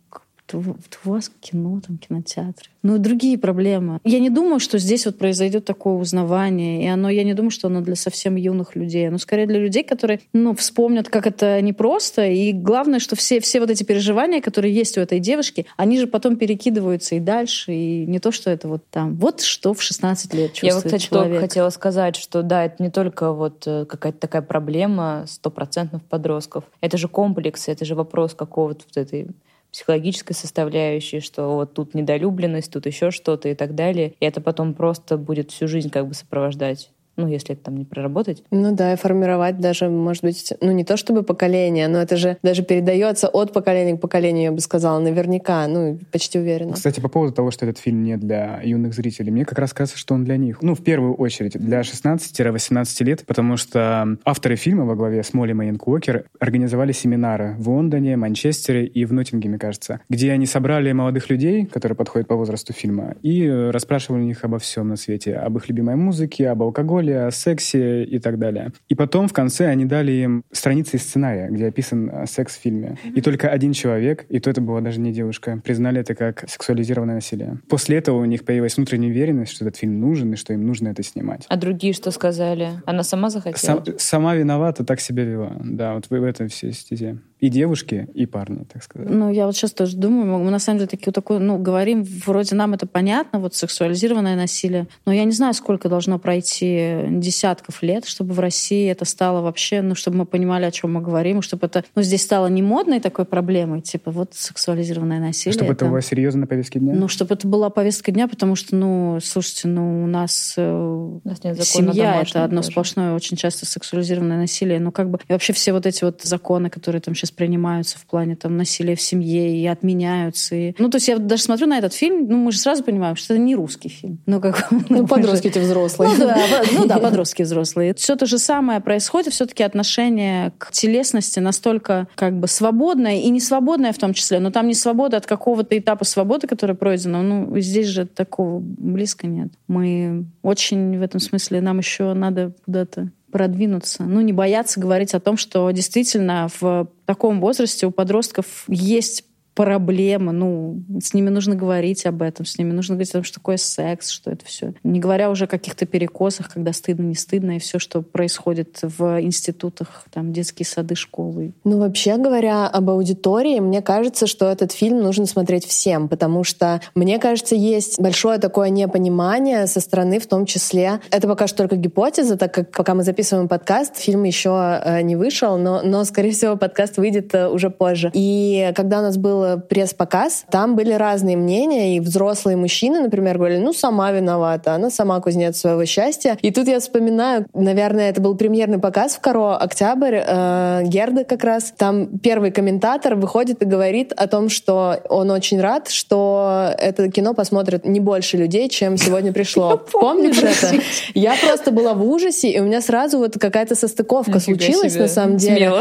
у вас кино, там, кинотеатры. Ну, другие проблемы. Я не думаю, что здесь вот произойдет такое узнавание, и оно, я не думаю, что оно для совсем юных людей. Оно скорее для людей, которые, ну, вспомнят, как это непросто, и главное, что все, все вот эти переживания, которые есть у этой девушки, они же потом перекидываются и дальше, и не то, что это вот там. Вот что в 16 лет чувствует Я вот, кстати, человек. только хотела сказать, что да, это не только вот э, какая-то такая проблема стопроцентных подростков. Это же комплекс, это же вопрос какого-то вот этой психологической составляющей, что вот тут недолюбленность, тут еще что-то и так далее. И это потом просто будет всю жизнь как бы сопровождать ну, если это там не проработать. Ну да, и формировать даже, может быть, ну не то чтобы поколение, но это же даже передается от поколения к поколению, я бы сказала, наверняка, ну, почти уверена. Кстати, по поводу того, что этот фильм не для юных зрителей, мне как раз кажется, что он для них. Ну, в первую очередь, для 16-18 лет, потому что авторы фильма во главе с Молли Мэйн Куокер организовали семинары в Лондоне, Манчестере и в Ноттингеме, кажется, где они собрали молодых людей, которые подходят по возрасту фильма, и расспрашивали у них обо всем на свете, об их любимой музыке, об алкоголе, о сексе и так далее. И потом в конце они дали им страницы из сценария, где описан э, секс в фильме. И только один человек, и то это была даже не девушка, признали это как сексуализированное насилие. После этого у них появилась внутренняя уверенность, что этот фильм нужен и что им нужно это снимать. А другие что сказали? Она сама захотела? Сам, сама виновата, так себя вела. Да, вот в, в этом все стезе. И девушки, и парни, так сказать. Ну, я вот сейчас тоже думаю, мы на самом деле такие вот такое, ну, говорим, вроде нам это понятно, вот сексуализированное насилие, но я не знаю, сколько должно пройти десятков лет, чтобы в России это стало вообще, ну, чтобы мы понимали, о чем мы говорим, чтобы это, ну, здесь стало не модной такой проблемой, типа вот сексуализированное насилие. Чтобы это, это было серьезно на повестке дня? Ну, чтобы это была повестка дня, потому что, ну, слушайте, ну, у нас, э, у нас нет семья — это одно даже. сплошное, очень часто сексуализированное насилие, ну, как бы, и вообще все вот эти вот законы, которые там сейчас принимаются в плане там насилия в семье и отменяются. И... Ну, то есть я даже смотрю на этот фильм, ну, мы же сразу понимаем, что это не русский фильм. Ну, как... Ну, подростки эти взрослые. Ну, да, ну да, подростки взрослые. Все то же самое происходит, все-таки отношение к телесности настолько как бы свободное и не свободное в том числе, но там не свобода от какого-то этапа свободы, который пройдено. Ну, здесь же такого близко нет. Мы очень в этом смысле, нам еще надо куда-то продвинуться. Ну, не бояться говорить о том, что действительно в таком возрасте у подростков есть проблемы, ну, с ними нужно говорить об этом, с ними нужно говорить о том, что такое секс, что это все. Не говоря уже о каких-то перекосах, когда стыдно, не стыдно, и все, что происходит в институтах, там, детские сады, школы. Ну, вообще говоря об аудитории, мне кажется, что этот фильм нужно смотреть всем, потому что, мне кажется, есть большое такое непонимание со стороны, в том числе, это пока что только гипотеза, так как пока мы записываем подкаст, фильм еще э, не вышел, но, но, скорее всего, подкаст выйдет э, уже позже. И когда у нас был пресс-показ, там были разные мнения, и взрослые мужчины, например, говорили, ну, сама виновата, она сама кузнец своего счастья. И тут я вспоминаю, наверное, это был премьерный показ в Каро, октябрь, э, Герда как раз. Там первый комментатор выходит и говорит о том, что он очень рад, что это кино посмотрит не больше людей, чем сегодня пришло. Помнишь это? Я просто была в ужасе, и у меня сразу вот какая-то состыковка случилась на самом деле.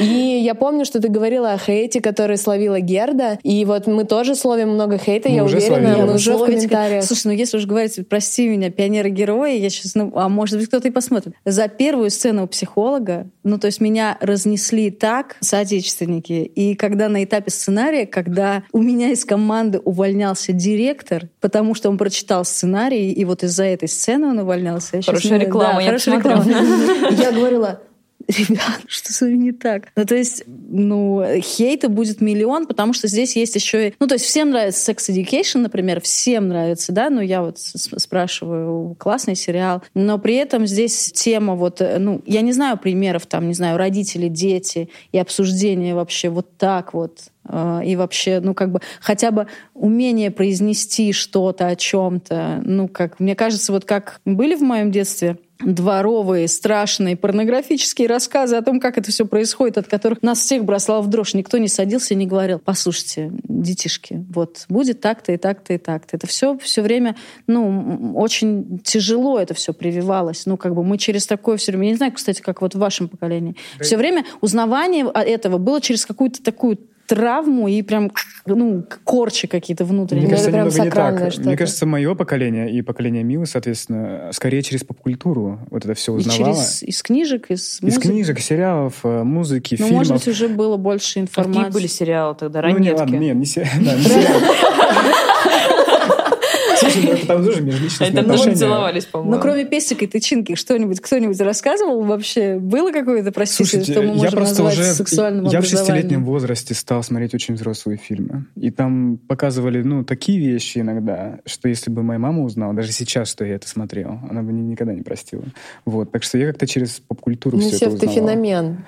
И я помню, что ты говорила о хейте, который словила Герда. И вот мы тоже словим много хейта, мы я уверена, словили. мы уже в комментариях. Слушай, ну если уж говорить, прости меня, пионеры-герои, я сейчас, ну, а может быть кто-то и посмотрит. За первую сцену у психолога, ну то есть меня разнесли так соотечественники. И когда на этапе сценария, когда у меня из команды увольнялся директор, потому что он прочитал сценарий, и вот из-за этой сцены он увольнялся. Хорошая реклама, да, я хорошая реклама. Я говорила, ребят, что с вами не так? Ну, то есть, ну, хейта будет миллион, потому что здесь есть еще... Ну, то есть всем нравится Sex Education, например, всем нравится, да, ну, я вот спрашиваю, классный сериал, но при этом здесь тема вот, ну, я не знаю примеров, там, не знаю, родители, дети и обсуждение вообще вот так вот э, и вообще, ну, как бы, хотя бы умение произнести что-то о чем-то, ну, как, мне кажется, вот как были в моем детстве дворовые, страшные, порнографические рассказы о том, как это все происходит, от которых нас всех бросало в дрожь. Никто не садился и не говорил, послушайте, детишки, вот будет так-то и так-то и так-то. Это все все время, ну, очень тяжело это все прививалось. Ну, как бы мы через такое все время, я не знаю, кстати, как вот в вашем поколении, все время узнавание этого было через какую-то такую травму и прям, ну, корчи какие-то внутренние. Мне кажется, прям немного не так. сакральное что-то. Мне кажется, мое поколение и поколение Милы, соответственно, скорее через поп-культуру вот это все И узнавало. через, из книжек, из Из музыки. книжек, сериалов, э, музыки, Ну, фильмов. может быть, уже было больше А информации. Какие были сериалы тогда? Ну, не, Ранетки. ладно, нет, не се- да, не сериал. Слушай, ну это там тоже межличностные тоже отношения. целовались, по-моему. Ну, кроме песика и тычинки, что-нибудь кто-нибудь рассказывал вообще? Было какое-то, простите, Слушайте, что мы я можем просто назвать уже... сексуальным Я в шестилетнем возрасте стал смотреть очень взрослые фильмы. И там показывали, ну, такие вещи иногда, что если бы моя мама узнала, даже сейчас, что я это смотрел, она бы ни- никогда не простила. Вот. Так что я как-то через поп-культуру Ну, все это Сев, ты узнавал. феномен.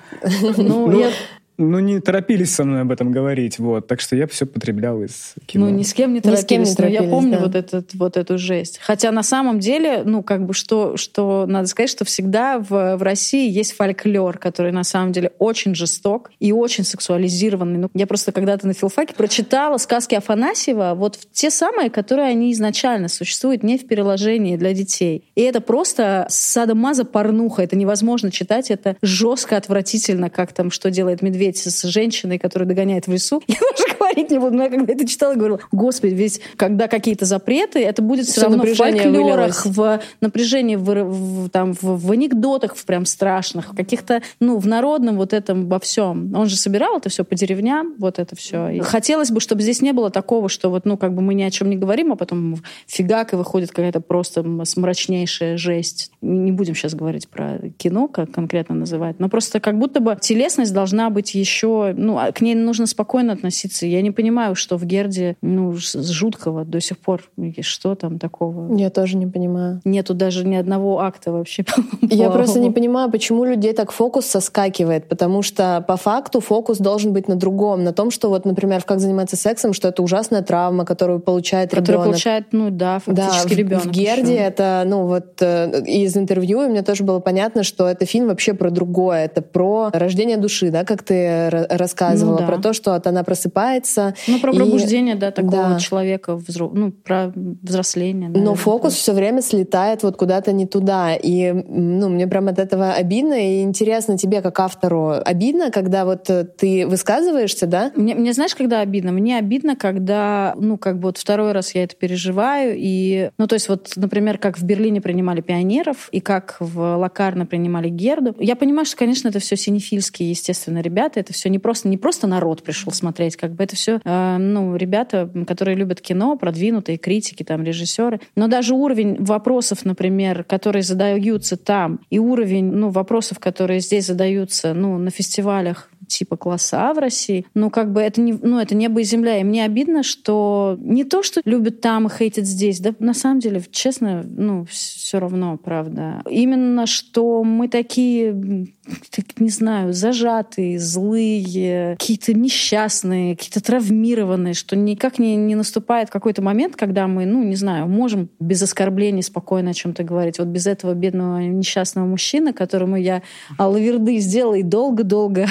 Ну, Ну, я Ну, не торопились со мной об этом говорить, вот. Так что я все потреблял из кино. Ну, ни с кем не Ни с кем не торопились. я торопились, помню да. вот, этот, вот эту жесть. Хотя на самом деле, ну, как бы, что, что надо сказать, что всегда в, в России есть фольклор, который на самом деле очень жесток и очень сексуализированный. Ну, я просто когда-то на филфаке прочитала сказки Афанасьева, вот в те самые, которые они изначально существуют не в переложении для детей. И это просто садомаза порнуха. Это невозможно читать. Это жестко, отвратительно, как там, что делает медведь с женщиной, которая догоняет в лесу. Я даже говорить не буду, но я когда это читала, говорила, господи, ведь когда какие-то запреты, это будет все Всё равно в фольклорах, в напряжении, в, в- там, в, в анекдотах в прям страшных, в каких-то, ну, в народном вот этом во всем. Он же собирал это все по деревням, вот это все. И хотелось бы, чтобы здесь не было такого, что вот, ну, как бы мы ни о чем не говорим, а потом фигак и выходит какая-то просто мрачнейшая жесть. Не будем сейчас говорить про кино, как конкретно называть, но просто как будто бы телесность должна быть еще, ну, а к ней нужно спокойно относиться. Я не понимаю, что в Герде, ну, с жуткого до сих пор, что там такого. Я тоже не понимаю. Нету даже ни одного акта вообще. Я просто не понимаю, почему людей так фокус соскакивает, потому что по факту фокус должен быть на другом, на том, что вот, например, в «Как заниматься сексом», что это ужасная травма, которую получает ребенок. получает, ну да, фактически ребенок. в Герде это, ну вот э, из интервью и мне тоже было понятно, что это фильм вообще про другое, это про рождение души, да, как ты ра- рассказывала, Ну да. про то, что вот она просыпается. Ну, про и- пробуждение, да, такого Да. человека, взро- ну, про взросление. Но наверное, фокус тоже. все время слетает вот куда-то не туда. И ну, мне прям от этого обидно. И интересно тебе, как автору, обидно, когда вот э, ты высказываешься, да? Мне, мне знаешь, когда обидно? Мне обидно, когда, ну, как бы вот второй раз я это переживаю, и, ну, то есть вот, например, как в Берлине принимали пионеров, и как в Лакарно принимали Герду. Я понимаю, что, конечно, это все синефильские, естественно, ребята, это все не просто, не просто народ пришел смотреть, как бы это все, ну, ребята, которые любят кино, продвинутые критики, там, режиссеры. Но даже уровень вопросов, например, которые задаются там, и уровень, ну, вопросов, которые здесь задаются, ну, на фестивалях типа класса А в России, ну, как бы это не, ну, это небо и земля. И мне обидно, что не то, что любят там и хейтят здесь, да, на самом деле, честно, ну, все равно, правда. Именно, что мы такие, так, не знаю, зажатые, злые, какие-то несчастные, какие-то травмированные, что никак не, не наступает какой-то момент, когда мы, ну, не знаю, можем без оскорблений спокойно о чем-то говорить. Вот без этого бедного несчастного мужчины, которому я алаверды сделала и долго-долго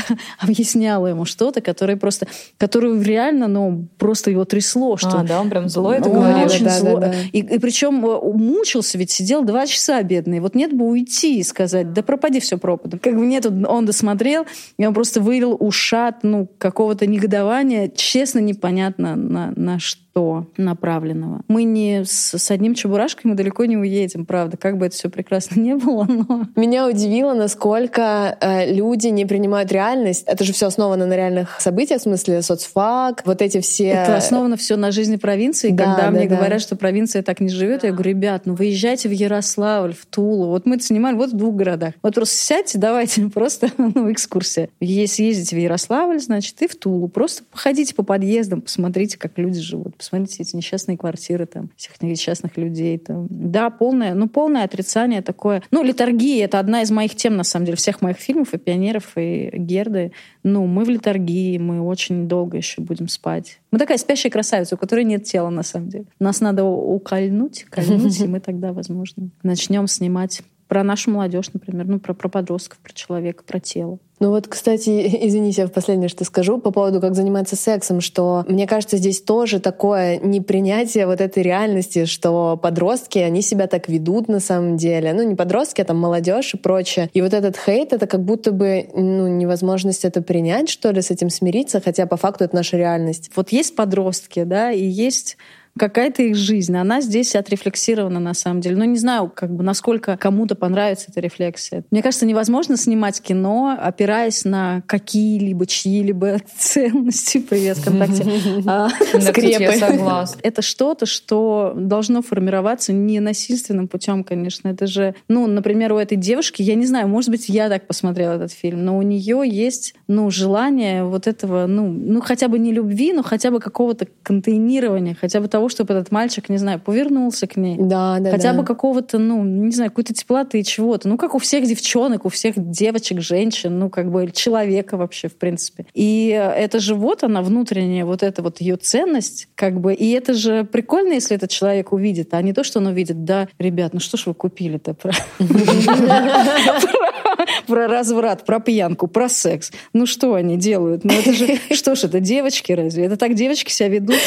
объясняла ему что-то, который просто, который реально, ну, просто его трясло, что А, да, он прям злой это он говорил. очень да, да, зло. да. И, и причем мучился, ведь сидел два часа бедный. Вот нет бы уйти и сказать, да пропади все пропадом. Как бы нет, он досмотрел, и он просто вылил ушат, ну, какого-то негодования, честно, непонятно на, на что направленного. Мы не с, с одним чебурашкой мы далеко не уедем, правда, как бы это все прекрасно не было, но... Меня удивило, насколько э, люди не принимают реальность. Это же все основано на реальных событиях, в смысле соцфак, вот эти все... Это основано все на жизни провинции. Да, Когда да, мне да. говорят, что провинция так не живет, я говорю, ребят, ну выезжайте в Ярославль, в Тулу. Вот мы это снимали вот в двух городах. Вот просто сядьте, давайте просто ну, экскурсия. Если ездите в Ярославль, значит, и в Тулу. Просто походите по подъездам, посмотрите, как люди живут. Посмотрите эти несчастные квартиры там, всех несчастных людей. Там. Да, полное, ну, полное отрицание такое. Ну, литургия — это одна из моих тем, на самом деле, всех моих фильмов, и «Пионеров», и «Герды». Ну, мы в литургии, мы очень долго еще будем спать. Мы такая спящая красавица, у которой нет тела, на самом деле. Нас надо укольнуть, кольнуть, и мы тогда, возможно, начнем снимать про нашу молодежь, например, ну, про, про подростков, про человека, про тело. Ну вот, кстати, извините, последнее что скажу по поводу, как заниматься сексом, что мне кажется, здесь тоже такое непринятие вот этой реальности, что подростки, они себя так ведут на самом деле. Ну, не подростки, а там молодежь и прочее. И вот этот хейт, это как будто бы ну, невозможность это принять, что ли, с этим смириться, хотя по факту это наша реальность. Вот есть подростки, да, и есть какая-то их жизнь. Она здесь отрефлексирована на самом деле. Но ну, не знаю, как бы, насколько кому-то понравится эта рефлексия. Мне кажется, невозможно снимать кино, опираясь на какие-либо чьи-либо ценности. Привет, ВКонтакте. А, скрепы. Это что-то, что должно формироваться не насильственным путем, конечно. Это же, ну, например, у этой девушки, я не знаю, может быть, я так посмотрела этот фильм, но у нее есть, ну, желание вот этого, ну, ну хотя бы не любви, но хотя бы какого-то контейнирования, хотя бы того, того, чтобы этот мальчик, не знаю, повернулся к ней. Да, да, Хотя да. бы какого-то, ну, не знаю, какой-то теплоты и чего-то. Ну, как у всех девчонок, у всех девочек, женщин, ну, как бы человека вообще, в принципе. И это же вот она внутренняя, вот эта вот ее ценность, как бы. И это же прикольно, если этот человек увидит, а не то, что он увидит, да, ребят, ну что ж вы купили-то про про разврат, про пьянку, про секс. Ну что они делают? Ну это же, что ж, это девочки разве? Это так девочки себя ведут?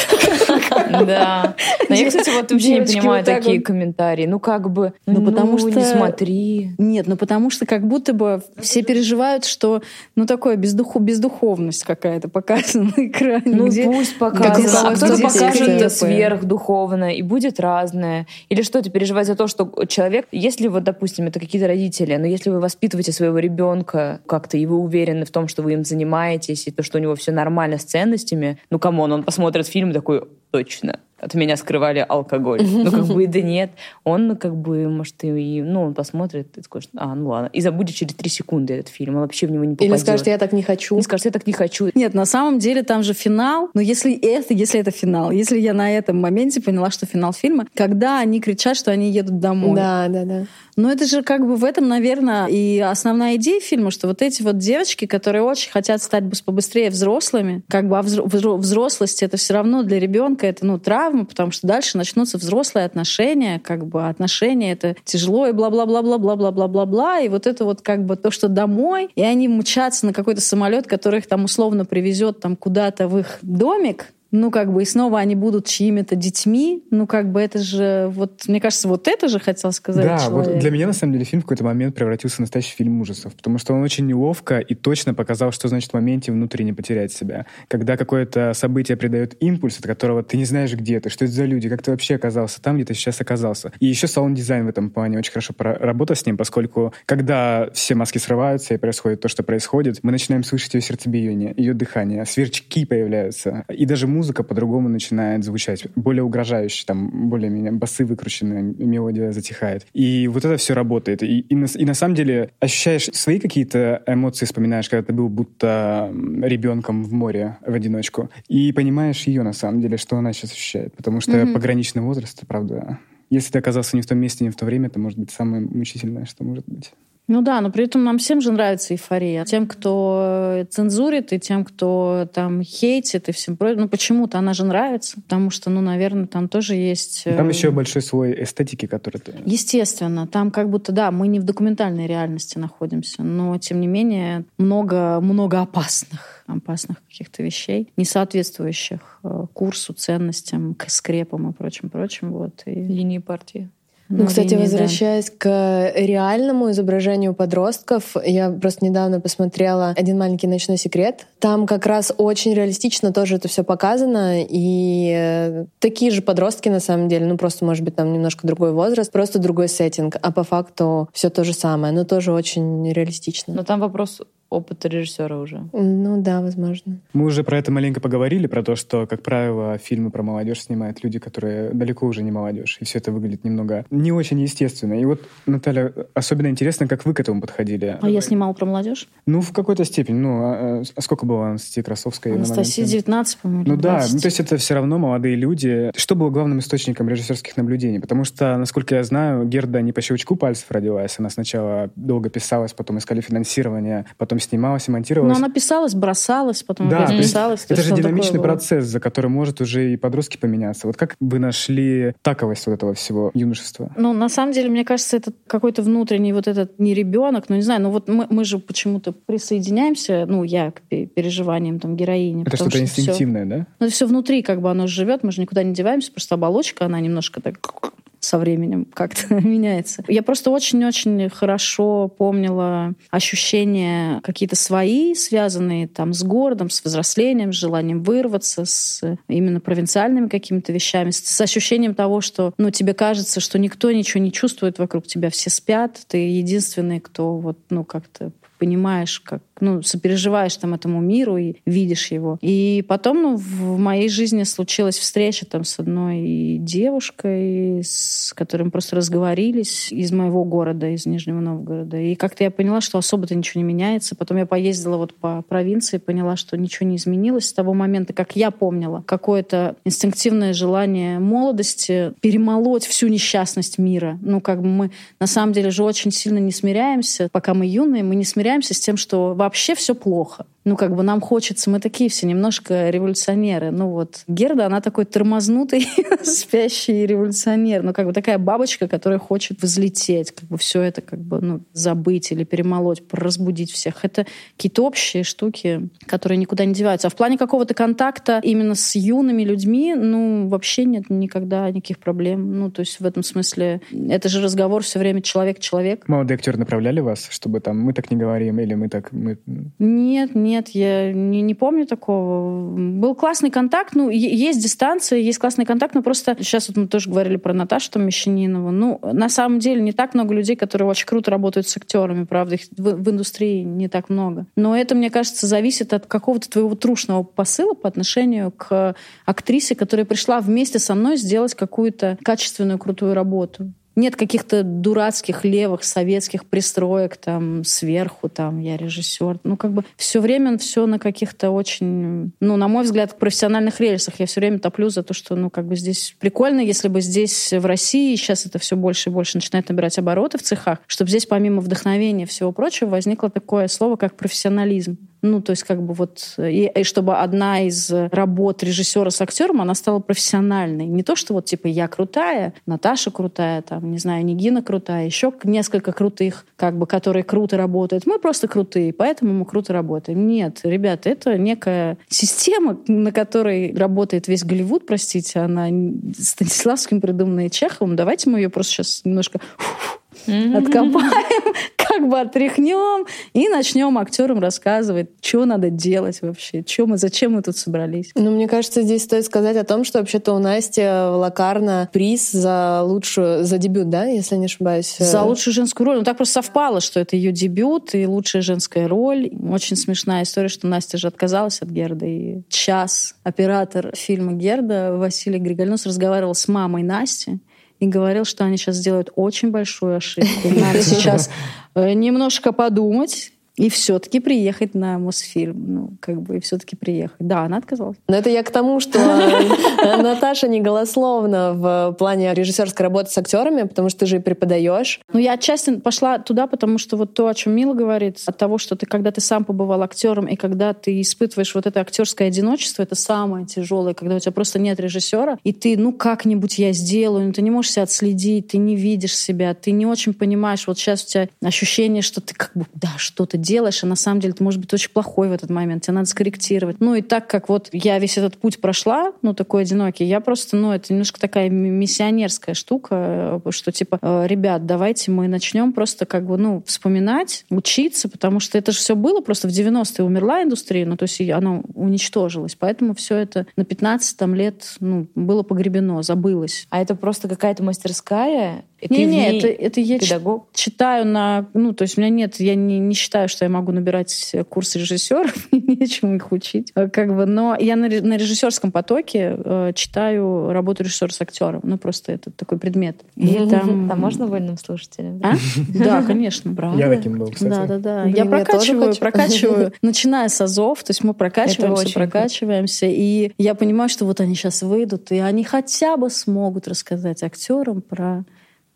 Да. Но я, кстати, вот вообще не понимаю такие комментарии. Ну как бы, ну потому ну, что... не смотри. Нет, ну потому что как будто бы все переживают, что ну такое бездуховность какая-то показана на экране. Ну пусть показывают. А кто-то покажет это сверхдуховное, и будет разное. Или что, ты переживать за то, что человек, если вот, допустим, это какие-то родители, но если вы воспитываете своего ребенка как-то, и вы уверены в том, что вы им занимаетесь, и то, что у него все нормально с ценностями, ну, come on, он посмотрит фильм такой, точно, от меня скрывали алкоголь. Ну, как бы, да нет. Он, как бы, может, и, ну, он посмотрит и скажет, а, ну ладно. И забудет через три секунды этот фильм. Он вообще в него не попадет. Или скажет, я так не хочу. Не скажет, я так не хочу. Нет, на самом деле там же финал. Но если это, если это финал, если я на этом моменте поняла, что финал фильма, когда они кричат, что они едут домой. Да, да, да. Но это же как бы в этом, наверное, и основная идея фильма, что вот эти вот девочки, которые очень хотят стать побыстрее взрослыми, как бы а взрослость это все равно для ребенка это ну травма, потому что дальше начнутся взрослые отношения, как бы отношения это тяжело и бла-бла-бла-бла-бла-бла-бла-бла, и вот это вот как бы то, что домой, и они мчатся на какой-то самолет, который их там условно привезет там куда-то в их домик, ну, как бы, и снова они будут чьими-то детьми, ну, как бы, это же, вот, мне кажется, вот это же хотел сказать Да, человек. вот для меня, на самом деле, фильм в какой-то момент превратился в настоящий фильм ужасов, потому что он очень неловко и точно показал, что значит в моменте внутренне потерять себя. Когда какое-то событие придает импульс, от которого ты не знаешь, где ты, что это за люди, как ты вообще оказался там, где ты сейчас оказался. И еще саунд-дизайн в этом плане очень хорошо работал с ним, поскольку когда все маски срываются и происходит то, что происходит, мы начинаем слышать ее сердцебиение, ее дыхание, сверчки появляются, и даже музыка по-другому начинает звучать, более угрожающе, там более-менее басы выкрученные, мелодия затихает. И вот это все работает. И, и, на, и на самом деле ощущаешь свои какие-то эмоции, вспоминаешь, когда ты был будто ребенком в море в одиночку, и понимаешь ее на самом деле, что она сейчас ощущает. Потому что mm-hmm. пограничный возраст, правда, если ты оказался не в том месте, не в то время, это может быть самое мучительное, что может быть. Ну да, но при этом нам всем же нравится эйфория. Тем, кто цензурит, и тем, кто там хейтит, и всем прочим. Ну почему-то она же нравится, потому что, ну, наверное, там тоже есть... Там э, еще большой слой эстетики, который ты... Естественно. Там как будто, да, мы не в документальной реальности находимся, но, тем не менее, много, много опасных, опасных каких-то вещей, не соответствующих э, курсу, ценностям, к скрепам и прочим-прочим. Вот, и... Линии партии. Ну, кстати, возвращаясь да. к реальному изображению подростков, я просто недавно посмотрела «Один маленький ночной секрет». Там как раз очень реалистично тоже это все показано, и э, такие же подростки на самом деле, ну просто, может быть, там немножко другой возраст, просто другой сеттинг, а по факту все то же самое, но тоже очень реалистично. Но там вопрос опыта режиссера уже. Ну да, возможно. Мы уже про это маленько поговорили, про то, что, как правило, фильмы про молодежь снимают люди, которые далеко уже не молодежь, и все это выглядит немного не очень естественно. И вот, Наталья, особенно интересно, как вы к этому подходили. А я снимала про молодежь? Ну, в какой-то степени. Ну, а, а сколько было Анастасии Красовской? Анастасии 19, по-моему. Ну да, ну, то есть это все равно молодые люди. Что было главным источником режиссерских наблюдений? Потому что, насколько я знаю, Герда не по щелчку пальцев родилась. Она сначала долго писалась, потом искали финансирование, потом потом снималась и монтировалась. Но она писалась, бросалась, потом да, опять писалась. Это же динамичный процесс, за который может уже и подростки поменяться. Вот как вы нашли таковость вот этого всего юношества? Ну, на самом деле, мне кажется, это какой-то внутренний вот этот не ребенок, ну, не знаю, ну вот мы, мы же почему-то присоединяемся, ну, я к переживаниям там героини. Это что-то инстинктивное, все, да? Ну, это все внутри как бы оно живет, мы же никуда не деваемся, просто оболочка, она немножко так со временем как-то меняется. Я просто очень-очень хорошо помнила ощущения какие-то свои, связанные там с городом, с взрослением, с желанием вырваться, с именно провинциальными какими-то вещами, с, ощущением того, что ну, тебе кажется, что никто ничего не чувствует вокруг тебя, все спят, ты единственный, кто вот, ну, как-то понимаешь, как, ну, сопереживаешь там этому миру и видишь его. И потом, ну, в моей жизни случилась встреча там с одной девушкой, с которой мы просто разговорились из моего города, из Нижнего Новгорода. И как-то я поняла, что особо-то ничего не меняется. Потом я поездила вот по провинции, поняла, что ничего не изменилось с того момента, как я помнила. Какое-то инстинктивное желание молодости перемолоть всю несчастность мира. Ну, как бы мы на самом деле же очень сильно не смиряемся. Пока мы юные, мы не смиряемся с тем, что вообще все плохо ну, как бы нам хочется, мы такие все немножко революционеры. Ну, вот Герда, она такой тормознутый, спящий революционер. Ну, как бы такая бабочка, которая хочет взлететь, как бы все это как бы, ну, забыть или перемолоть, разбудить всех. Это какие-то общие штуки, которые никуда не деваются. А в плане какого-то контакта именно с юными людьми, ну, вообще нет никогда никаких проблем. Ну, то есть в этом смысле это же разговор все время человек-человек. Молодые актеры направляли вас, чтобы там мы так не говорим или мы так... Мы... Нет, нет нет, я не, не помню такого. Был классный контакт, ну, есть дистанция, есть классный контакт, но просто сейчас вот мы тоже говорили про Наташу там, Мещанинову. Ну, на самом деле не так много людей, которые очень круто работают с актерами, правда, их в, в индустрии не так много. Но это, мне кажется, зависит от какого-то твоего трушного посыла по отношению к актрисе, которая пришла вместе со мной сделать какую-то качественную, крутую работу. Нет каких-то дурацких левых советских пристроек там сверху, там я режиссер. Ну, как бы все время все на каких-то очень, ну, на мой взгляд, профессиональных рельсах. Я все время топлю за то, что, ну, как бы здесь прикольно, если бы здесь в России сейчас это все больше и больше начинает набирать обороты в цехах, чтобы здесь помимо вдохновения и всего прочего возникло такое слово, как профессионализм. Ну, то есть как бы вот... И, и чтобы одна из работ режиссера с актером, она стала профессиональной. Не то, что вот типа я крутая, Наташа крутая, там, не знаю, Нигина крутая, еще несколько крутых, как бы, которые круто работают. Мы просто крутые, поэтому мы круто работаем. Нет, ребята, это некая система, на которой работает весь Голливуд, простите, она Станиславским придуманная Чеховым. Давайте мы ее просто сейчас немножко mm-hmm. откопаем, как бы отряхнем и начнем актерам рассказывать, что надо делать вообще, что мы, зачем мы тут собрались. Ну, мне кажется, здесь стоит сказать о том, что вообще-то у Насти Лакарна приз за лучшую, за дебют, да, если не ошибаюсь? За лучшую женскую роль. Ну, так просто совпало, что это ее дебют и лучшая женская роль. Очень смешная история, что Настя же отказалась от Герда. И час оператор фильма Герда Василий Григорьнос разговаривал с мамой Насти и говорил, что они сейчас сделают очень большую ошибку. Надо сейчас э, немножко подумать, и все-таки приехать на Мосфильм. Ну, как бы и все-таки приехать. Да, она отказалась. Но это я к тому, что э, Наташа не голословна в плане режиссерской работы с актерами, потому что ты же и преподаешь. Ну, я отчасти пошла туда, потому что вот то, о чем Мила говорит, от того, что ты, когда ты сам побывал актером, и когда ты испытываешь вот это актерское одиночество, это самое тяжелое, когда у тебя просто нет режиссера, и ты, ну, как-нибудь я сделаю, но ты не можешь себя отследить, ты не видишь себя, ты не очень понимаешь. Вот сейчас у тебя ощущение, что ты как бы, да, что-то делаешь, а на самом деле ты может быть очень плохой в этот момент, тебе надо скорректировать. Ну и так как вот я весь этот путь прошла, ну такой одинокий, я просто, ну это немножко такая миссионерская штука, э, что типа, э, ребят, давайте мы начнем просто как бы, ну, вспоминать, учиться, потому что это же все было, просто в 90-е умерла индустрия, ну то есть она уничтожилась, поэтому все это на 15 там, лет ну, было погребено, забылось. А это просто какая-то мастерская? Не, не, это, это я педагог? читаю на, ну то есть у меня нет, я не, не считаю, что я могу набирать курс режиссеров, нечему их учить. Э, как бы, но я на, на режиссерском потоке э, читаю работу режиссера с актером. Ну, просто это такой предмет. И там... А можно вольным слушателям? А? Да, конечно. Правда? Я таким был, кстати. Да, да, да. Я прокачиваю, прокачиваю, начиная с азов, то есть мы прокачиваемся, прокачиваемся, и я понимаю, что вот они сейчас выйдут, и они хотя бы смогут рассказать актерам про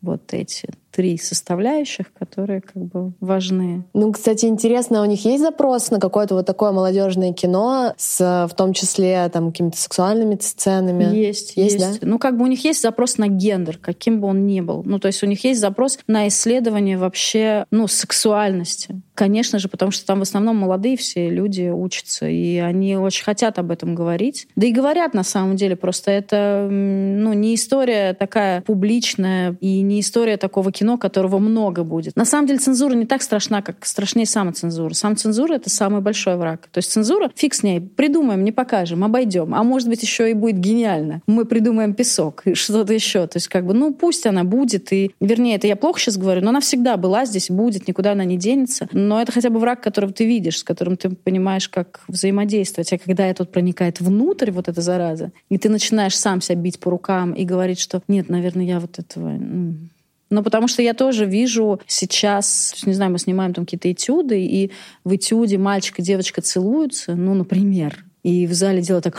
вот эти три составляющих, которые как бы важны. Ну, кстати, интересно, у них есть запрос на какое-то вот такое молодежное кино с, в том числе, там, какими-то сексуальными сценами? Есть, есть. есть. Да? Ну, как бы у них есть запрос на гендер, каким бы он ни был. Ну, то есть у них есть запрос на исследование вообще, ну, сексуальности. Конечно же, потому что там в основном молодые все люди учатся, и они очень хотят об этом говорить. Да и говорят на самом деле, просто это ну, не история такая публичная и не история такого кино, которого много будет. На самом деле цензура не так страшна, как страшнее самоцензура. Самоцензура — это самый большой враг. То есть цензура, фиг с ней, придумаем, не покажем, обойдем. А может быть, еще и будет гениально. Мы придумаем песок и что-то еще. То есть как бы, ну пусть она будет. И, вернее, это я плохо сейчас говорю, но она всегда была здесь, будет, никуда она не денется но это хотя бы враг, которого ты видишь, с которым ты понимаешь, как взаимодействовать. А когда это проникает внутрь, вот эта зараза, и ты начинаешь сам себя бить по рукам и говорить, что нет, наверное, я вот этого... Ну, потому что я тоже вижу сейчас, не знаю, мы снимаем там какие-то этюды, и в этюде мальчик и девочка целуются, ну, например, и в зале делают так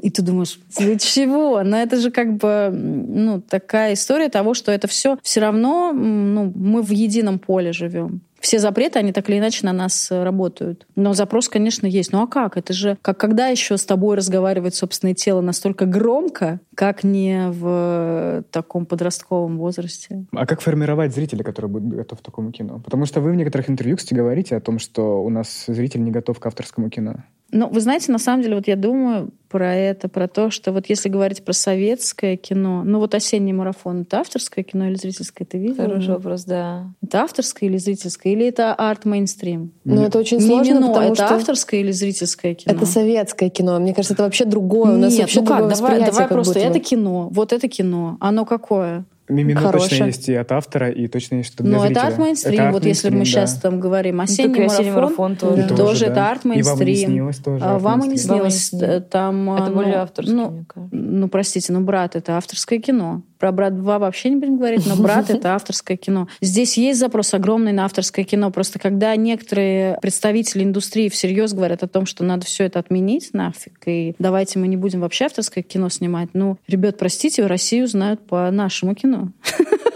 и ты думаешь, для чего? Но это же как бы ну, такая история того, что это все все равно ну, мы в едином поле живем. Все запреты, они так или иначе на нас э, работают. Но запрос, конечно, есть. Ну а как? Это же как когда еще с тобой разговаривает собственное тело настолько громко, как не в таком подростковом возрасте. А как формировать зрителя, который будет готов к такому кино? Потому что вы в некоторых интервью, кстати, говорите о том, что у нас зритель не готов к авторскому кино. Ну, вы знаете, на самом деле, вот я думаю про это, про то, что вот если говорить про советское кино, ну вот «Осенний марафон» — это авторское кино или зрительское? Ты видела? Хороший вопрос, да. Это авторское или зрительское? Или это арт-мейнстрим? Ну, это очень сложно, Мимино, потому это что... авторское или зрительское кино? Это советское кино. Мне кажется, это вообще другое. У нас Нет, вообще ну как, давай, давай просто, это кино, вот это кино. Оно какое? Мимино Хорошее. точно есть и от автора, и точно есть что для Ну, зрителя. это арт-мейнстрим. Это Вот если мы арт-мейнстрим, сейчас да. там говорим Ну, «Осенний и «Осенний марафон», марафон» тоже. Тоже, тоже это да. арт-мейнстрим. И «Вам не снилось» тоже А «Вам и не арт-мейнстрим. «Вам и снилось». снилось». Там, Это ну, более авторский, ну, мне кажется. Ну, простите, ну, «Брат» — это авторское кино. Про «Брат 2» вообще не будем говорить, но «Брат» — это авторское кино. Здесь есть запрос огромный на авторское кино. Просто когда некоторые представители индустрии всерьез говорят о том, что надо все это отменить нафиг, и давайте мы не будем вообще авторское кино снимать, ну, ребят, простите, Россию знают по нашему кино.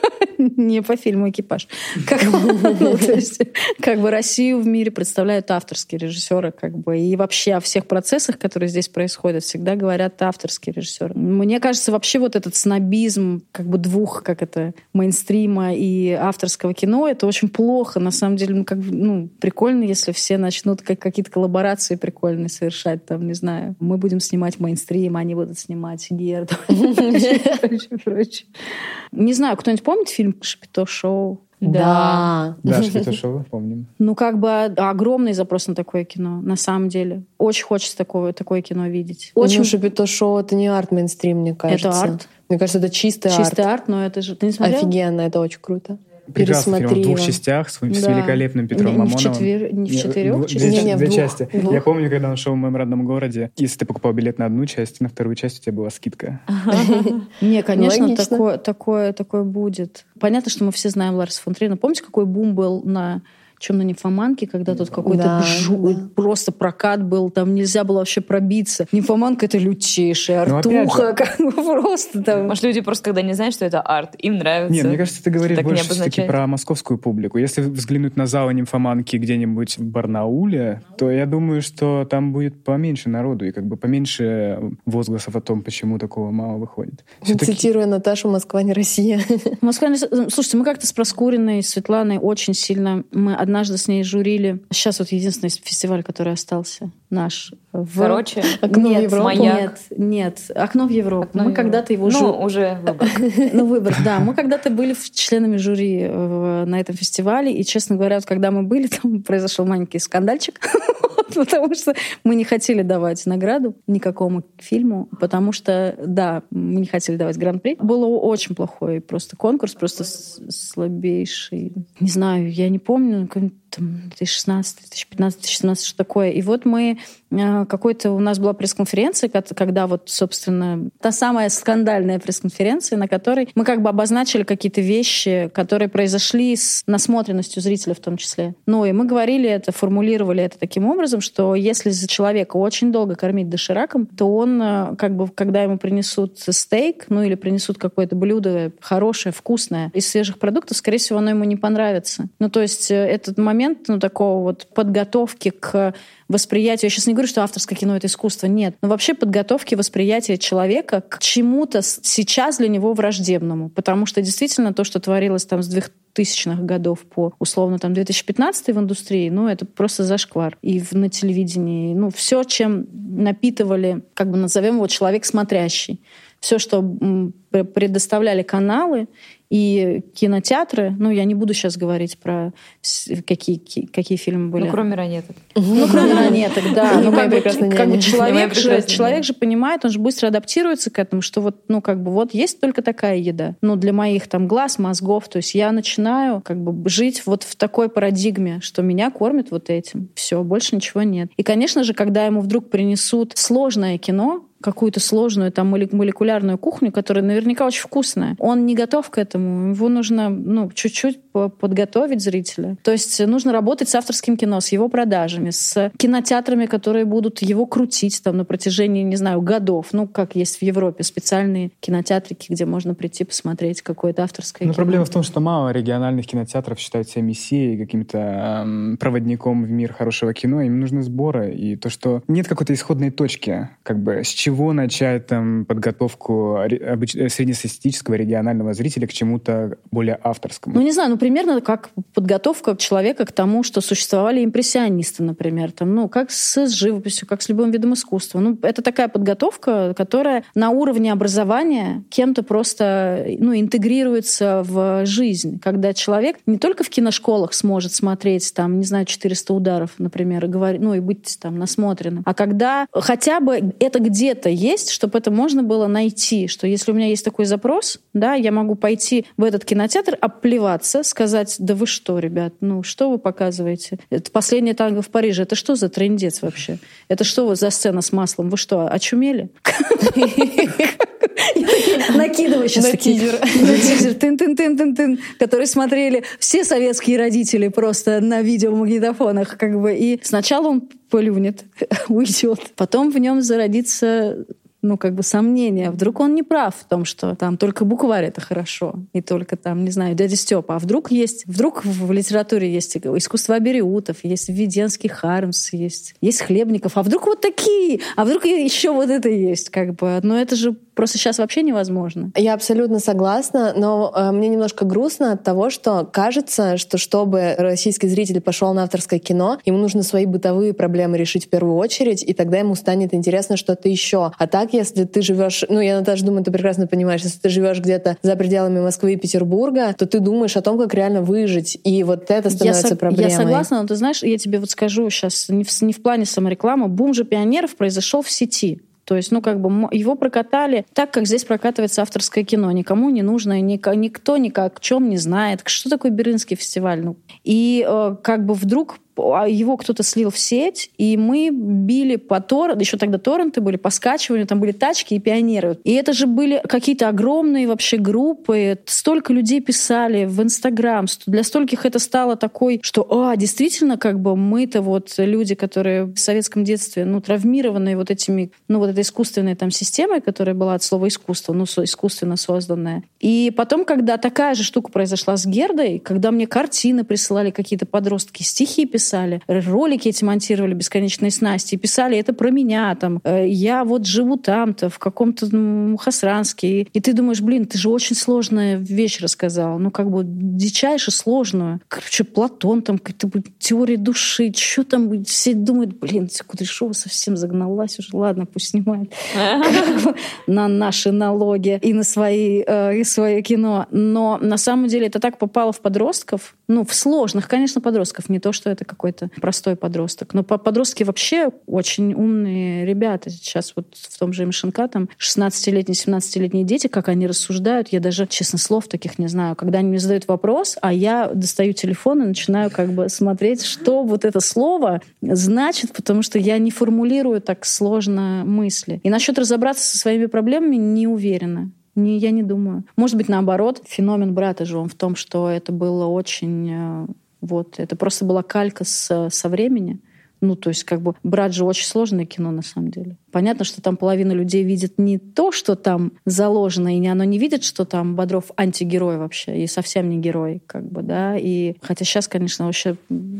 Не по фильму «Экипаж». Как, ну, есть, как бы Россию в мире представляют авторские режиссеры. Как бы, и вообще о всех процессах, которые здесь происходят, всегда говорят авторские режиссеры. Мне кажется, вообще вот этот снобизм как бы двух, как это, мейнстрима и авторского кино, это очень плохо. На самом деле, ну, как, ну прикольно, если все начнут как, какие-то коллаборации прикольные совершать. Там, не знаю, мы будем снимать мейнстрим, они будут снимать гер. прочее, прочее. Не знаю, кто-нибудь помнит фильм «Шапито шоу»? Да. Да, Шапито шоу, помним. Ну, как бы огромный запрос на такое кино, на самом деле. Очень хочется такое, такое кино видеть. Очень Очень Шапито шоу это не арт-мейнстрим, мне кажется. арт. Мне кажется, это чистый, чистый арт. арт, но это же... Ты не смотрел? Офигенно, это очень круто. Прекрасный фильм в двух частях с, с Да. великолепным Петром Не- не в Мамоновым. четвер- не в Не, четырех частях? Две, Не-не, в две двух. части. Двух. Я помню, когда он шел в моем родном городе, если ты покупал билет на одну часть, на вторую часть у тебя была скидка. Не, конечно, Логично. такое, такое, такое будет. Понятно, что мы все знаем Ларса фон Триера. Помните, какой бум был на чем на нимфоманке, когда тут какой-то Да, жу- да. просто прокат был, там нельзя было вообще пробиться. Нимфоманка — это лютейшая Ну, артуха, же. как бы просто там. Может, люди просто, когда не знают, что это арт, им нравится. Не, мне кажется, ты говоришь так больше все-таки про московскую публику. Если взглянуть на залы нимфоманки где-нибудь в Барнауле, то я думаю, что там будет поменьше народу и как бы поменьше возгласов о том, почему такого мало выходит. Всё-таки- Цитируя Наташу, Москва не Россия. Москва не- Слушайте, мы как-то с Проскуриной, Светланой очень сильно... Мы однажды с ней журили. Сейчас вот единственный фестиваль, который остался наш. В... Короче, Окно в нет, Европу. Маяк. нет, нет. Окно в Европу. Окно мы в когда-то его ну, жу- уже выбор. Ну, выбор, да. Мы когда-то были в- членами жюри э, на этом фестивале, и, честно говоря, вот когда мы были, там произошел маленький скандальчик, потому что мы не хотели давать награду никакому фильму, потому что, да, мы не хотели давать гран-при. Было очень плохой просто конкурс, просто слабейший. Не знаю, я не помню, какой-нибудь там 2016, 2015, 2017, что такое. И вот мы э, какой-то у нас была пресс-конференция, когда вот, собственно, та самая скандальная пресс-конференция, на которой мы как бы обозначили какие-то вещи, которые произошли с насмотренностью зрителя в том числе. Ну и мы говорили это, формулировали это таким образом, что если человека очень долго кормить дошираком, то он, э, как бы, когда ему принесут стейк, ну или принесут какое-то блюдо хорошее, вкусное из свежих продуктов, скорее всего, оно ему не понравится. Ну, то есть э, этот момент, ну, такого вот подготовки к восприятию. Я сейчас не говорю, что авторское кино — это искусство. Нет. Но вообще подготовки восприятия человека к чему-то сейчас для него враждебному. Потому что действительно то, что творилось там с 2000-х годов по условно там 2015 в индустрии, ну, это просто зашквар. И в, на телевидении, ну, все, чем напитывали, как бы назовем его, человек смотрящий. Все, что предоставляли каналы и кинотеатры, ну, я не буду сейчас говорить про какие, какие фильмы были. Ну, кроме ранеток. Ну, кроме ранеток, да. Ну, как бы, как бы человек, же, человек же понимает, он же быстро адаптируется к этому, что вот, ну, как бы вот есть только такая еда. Ну, для моих там глаз, мозгов. То есть я начинаю как бы жить вот в такой парадигме, что меня кормят вот этим. Все, больше ничего нет. И, конечно же, когда ему вдруг принесут сложное кино, какую-то сложную там молекулярную кухню, которая наверняка очень вкусная. Он не готов к этому. Его нужно ну, чуть-чуть подготовить зрителя. То есть нужно работать с авторским кино, с его продажами, с кинотеатрами, которые будут его крутить там на протяжении, не знаю, годов. Ну, как есть в Европе специальные кинотеатрики, где можно прийти посмотреть какое-то авторское Но кино. проблема в том, что мало региональных кинотеатров считают себя мессией, каким-то эм, проводником в мир хорошего кино. Им нужны сборы. И то, что нет какой-то исходной точки, как бы с чего чего начать там подготовку среднестатистического регионального зрителя к чему-то более авторскому? Ну, не знаю, ну, примерно как подготовка человека к тому, что существовали импрессионисты, например, там, ну, как с живописью, как с любым видом искусства. Ну, это такая подготовка, которая на уровне образования кем-то просто, ну, интегрируется в жизнь, когда человек не только в киношколах сможет смотреть, там, не знаю, 400 ударов, например, и говорить, ну, и быть там насмотренным, а когда хотя бы это где-то где-то есть, чтобы это можно было найти, что если у меня есть такой запрос, да, я могу пойти в этот кинотеатр, обплеваться, сказать, да вы что, ребят, ну что вы показываете? Это последняя танго в Париже, это что за трендец вообще? Это что вы за сцена с маслом? Вы что, очумели? Накидываю сейчас на тизер. На тизер. Тын -тын -тын -тын -тын, который смотрели все советские родители просто на видеомагнитофонах. Как бы. И сначала он плюнет, уйдет. Потом в нем зародится ну, как бы сомнения. Вдруг он не прав в том, что там только букварь — это хорошо, и только там, не знаю, дядя Степа. А вдруг есть, вдруг в литературе есть искусство Бериутов, есть Введенский Хармс, есть, есть Хлебников. А вдруг вот такие? А вдруг еще вот это есть? Как бы. Но это же просто сейчас вообще невозможно. Я абсолютно согласна, но э, мне немножко грустно от того, что кажется, что чтобы российский зритель пошел на авторское кино, ему нужно свои бытовые проблемы решить в первую очередь, и тогда ему станет интересно что-то еще. А так если ты живешь, ну, я даже думаю, ты прекрасно понимаешь, если ты живешь где-то за пределами Москвы и Петербурга, то ты думаешь о том, как реально выжить. И вот это становится я проблемой. Я согласна, но ты знаешь, я тебе вот скажу сейчас, не в, не в плане саморекламы, бум же пионеров произошел в сети. То есть, ну, как бы его прокатали так, как здесь прокатывается авторское кино. Никому не нужно, никто никак, о чем не знает. Что такое Берлинский фестиваль? Ну, и э, как бы вдруг его кто-то слил в сеть, и мы били по торренту, еще тогда торренты были, по скачиванию, там были тачки и пионеры. И это же были какие-то огромные вообще группы, столько людей писали в Инстаграм, для стольких это стало такой, что, а, действительно, как бы мы-то вот люди, которые в советском детстве, ну, травмированные вот этими, ну, вот этой искусственной там системой, которая была от слова искусство, ну, искусственно созданная. И потом, когда такая же штука произошла с Гердой, когда мне картины присылали какие-то подростки, стихи писали, писали, ролики эти монтировали бесконечные снасти, писали это про меня, там, э, я вот живу там-то, в каком-то ну, Хасранске. И ты думаешь, блин, ты же очень сложная вещь рассказал, ну, как бы дичайше сложную. Короче, Платон, там, какая-то теория души, что там, все думают, блин, Кудряшова совсем загналась уже, ладно, пусть снимает на наши налоги и на свои, э, и свое кино. Но на самом деле это так попало в подростков, ну, в сложных, конечно, подростков, не то, что это какой-то простой подросток. Но подростки вообще очень умные ребята. Сейчас вот в том же МШНК там 16-летние, 17-летние дети, как они рассуждают, я даже, честно, слов таких не знаю. Когда они мне задают вопрос, а я достаю телефон и начинаю как бы смотреть, что вот это слово значит, потому что я не формулирую так сложно мысли. И насчет разобраться со своими проблемами не уверена. Не, я не думаю. Может быть, наоборот, феномен брата же он в том, что это было очень... Э, вот, это просто была калька с, со времени. Ну, то есть, как бы, брать же очень сложное кино, на самом деле. Понятно, что там половина людей видит не то, что там заложено, и оно не видит, что там Бодров антигерой вообще, и совсем не герой, как бы, да. И хотя сейчас, конечно, вообще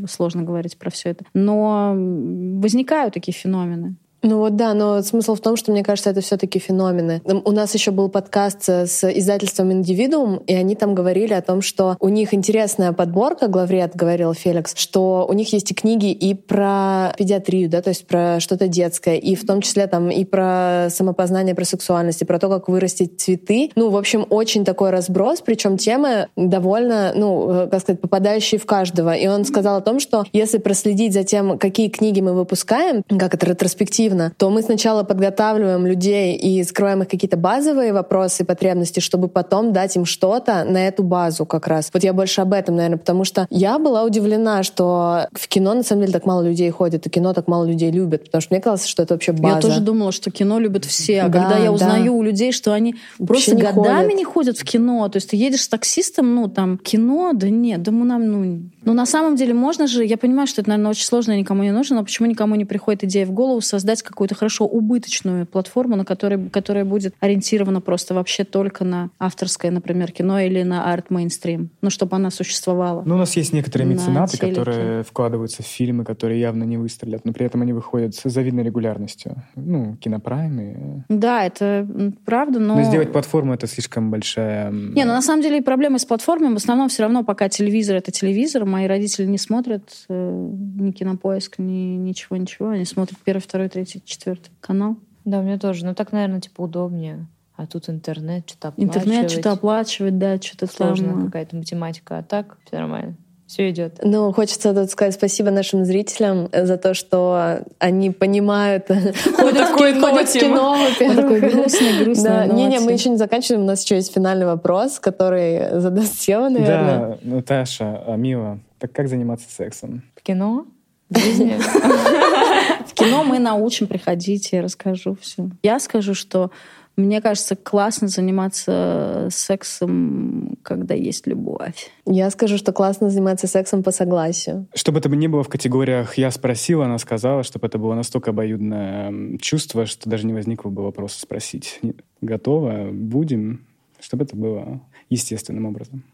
сложно говорить про все это. Но возникают такие феномены. Ну вот да, но смысл в том, что мне кажется, это все-таки феномены. У нас еще был подкаст с издательством Индивидуум, и они там говорили о том, что у них интересная подборка, главред говорил Феликс, что у них есть и книги и про педиатрию, да, то есть про что-то детское, и в том числе там и про самопознание, про сексуальность, и про то, как вырастить цветы. Ну, в общем, очень такой разброс, причем темы довольно, ну, э, как сказать, попадающие в каждого. И он сказал о том, что если проследить за тем, какие книги мы выпускаем, как это ретроспективно, активно, то мы сначала подготавливаем людей и скрываем их какие-то базовые вопросы и потребности, чтобы потом дать им что-то на эту базу как раз. Вот я больше об этом, наверное, потому что я была удивлена, что в кино на самом деле так мало людей ходит, и кино так мало людей любят, потому что мне казалось, что это вообще база. Я тоже думала, что кино любят все, а да, когда я узнаю да. у людей, что они вообще просто не годами ходят. не ходят в кино, то есть ты едешь с таксистом, ну там кино, да нет, да мы нам, ну, ну на самом деле можно же, я понимаю, что это, наверное, очень сложно и никому не нужно, но почему никому не приходит идея в голову создать создать какую-то хорошо убыточную платформу, на которой, которая будет ориентирована просто вообще только на авторское, например, кино или на арт-мейнстрим. Ну, чтобы она существовала. Ну, у нас есть некоторые меценаты, которые вкладываются в фильмы, которые явно не выстрелят, но при этом они выходят с завидной регулярностью. Ну, кинопрайм и... Да, это правда, но... Но сделать платформу — это слишком большая... Не, ну, на самом деле проблемы с платформами в основном все равно, пока телевизор — это телевизор, мои родители не смотрят э, ни кинопоиск, ни ничего, ничего. Они смотрят первый, второй, третий, четвертый канал. Да, мне тоже. Ну, так, наверное, типа удобнее. А тут интернет, что-то оплачивать. Интернет, что-то оплачивать, да, что-то Сложная там... какая-то математика. А так все нормально все идет. Ну, хочется тут сказать спасибо нашим зрителям за то, что они понимают, ходят в кино. Такой грустный, грустный. Не-не, мы еще не заканчиваем. У нас еще есть финальный вопрос, который задаст Сева, наверное. Да, Наташа, а, Мила, так как заниматься сексом? В кино? В жизни? В кино мы научим, приходить, я расскажу все. Я скажу, что мне кажется, классно заниматься сексом, когда есть любовь. Я скажу, что классно заниматься сексом по согласию. Чтобы это не было в категориях «я спросила», она сказала, чтобы это было настолько обоюдное чувство, что даже не возникло бы вопроса спросить. Готово? Будем? Чтобы это было естественным образом.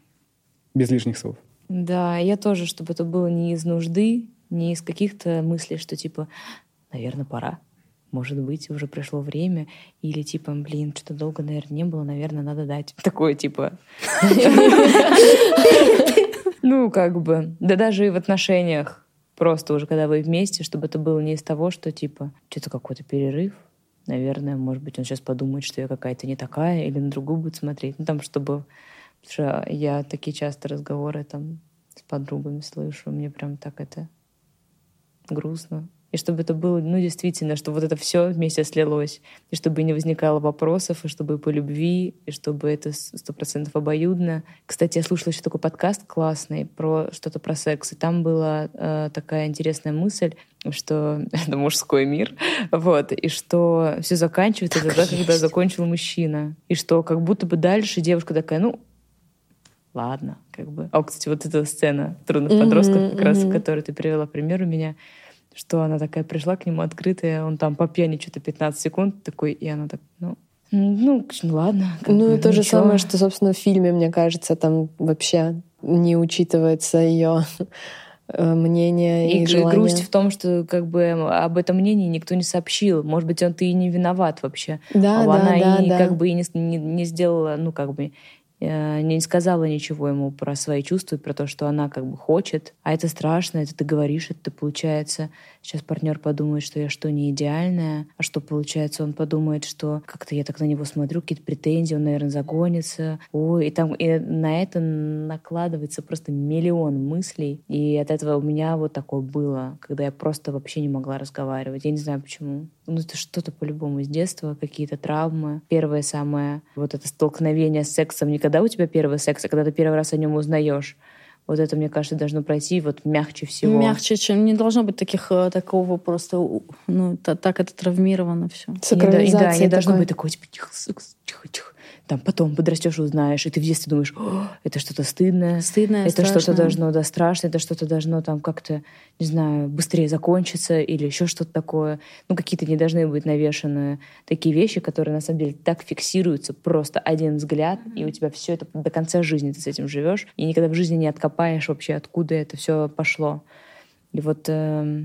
Без лишних слов. Да, я тоже, чтобы это было не из нужды, не из каких-то мыслей, что типа, наверное, пора. Может быть, уже пришло время. Или типа, блин, что-то долго, наверное, не было, наверное, надо дать. Такое типа... Ну, как бы. Да даже и в отношениях. Просто уже когда вы вместе, чтобы это было не из того, что типа, что-то какой-то перерыв, наверное, может быть, он сейчас подумает, что я какая-то не такая, или на другую будет смотреть. Ну, там, чтобы... Потому что я такие часто разговоры там с подругами слышу, мне прям так это грустно. И чтобы это было, ну, действительно, чтобы вот это все вместе слилось. И чтобы не возникало вопросов, и чтобы по любви, и чтобы это сто процентов обоюдно. Кстати, я слушала еще такой подкаст классный про что-то про секс. И там была э, такая интересная мысль, что это мужской мир, вот, и что все заканчивается тогда, когда закончил мужчина. И что как будто бы дальше девушка такая, ну, ладно, как бы. А, кстати, вот эта сцена трудных mm-hmm, подростков, как mm-hmm. раз, которую ты привела пример у меня, что она такая пришла к нему открытая, он там по пьяни что-то 15 секунд такой, и она так, ну, ну, ладно. Ну, и то же самое, что, собственно, в фильме, мне кажется, там вообще не учитывается ее э, мнение и, и желание. грусть в том, что как бы об этом мнении никто не сообщил. Может быть, он ты и не виноват вообще. Да, а да, она да, и да. как бы и не, не, не сделала, ну как бы не сказала ничего ему про свои чувства и про то, что она как бы хочет. А это страшно, это ты говоришь, это получается. Сейчас партнер подумает, что я что, не идеальная, а что получается, он подумает, что как-то я так на него смотрю, какие-то претензии, он, наверное, загонится. Ой, и там и на это накладывается просто миллион мыслей. И от этого у меня вот такое было, когда я просто вообще не могла разговаривать. Я не знаю почему. Ну, это что-то по-любому из детства, какие-то травмы. Первое самое, вот это столкновение с сексом никогда когда у тебя первый секс, а когда ты первый раз о нем узнаешь. Вот это, мне кажется, должно пройти вот мягче всего. Мягче, чем не должно быть таких э, такого просто, ну, так это травмировано все. И, да, и да, не должно быть такое, типа, тихо, тихо, тихо. Там потом подрастешь узнаешь, и ты в детстве думаешь, это что-то стыдное, стыдное, это что-то должно, да, страшно, это что-то должно там как-то, не знаю, быстрее закончиться или еще что-то такое. Ну, какие-то не должны быть навешаны такие вещи, которые на самом деле так фиксируются, просто один взгляд, и у тебя все это до конца жизни ты с этим живешь, и никогда в жизни не откопаешь вообще, откуда это все пошло. И вот э,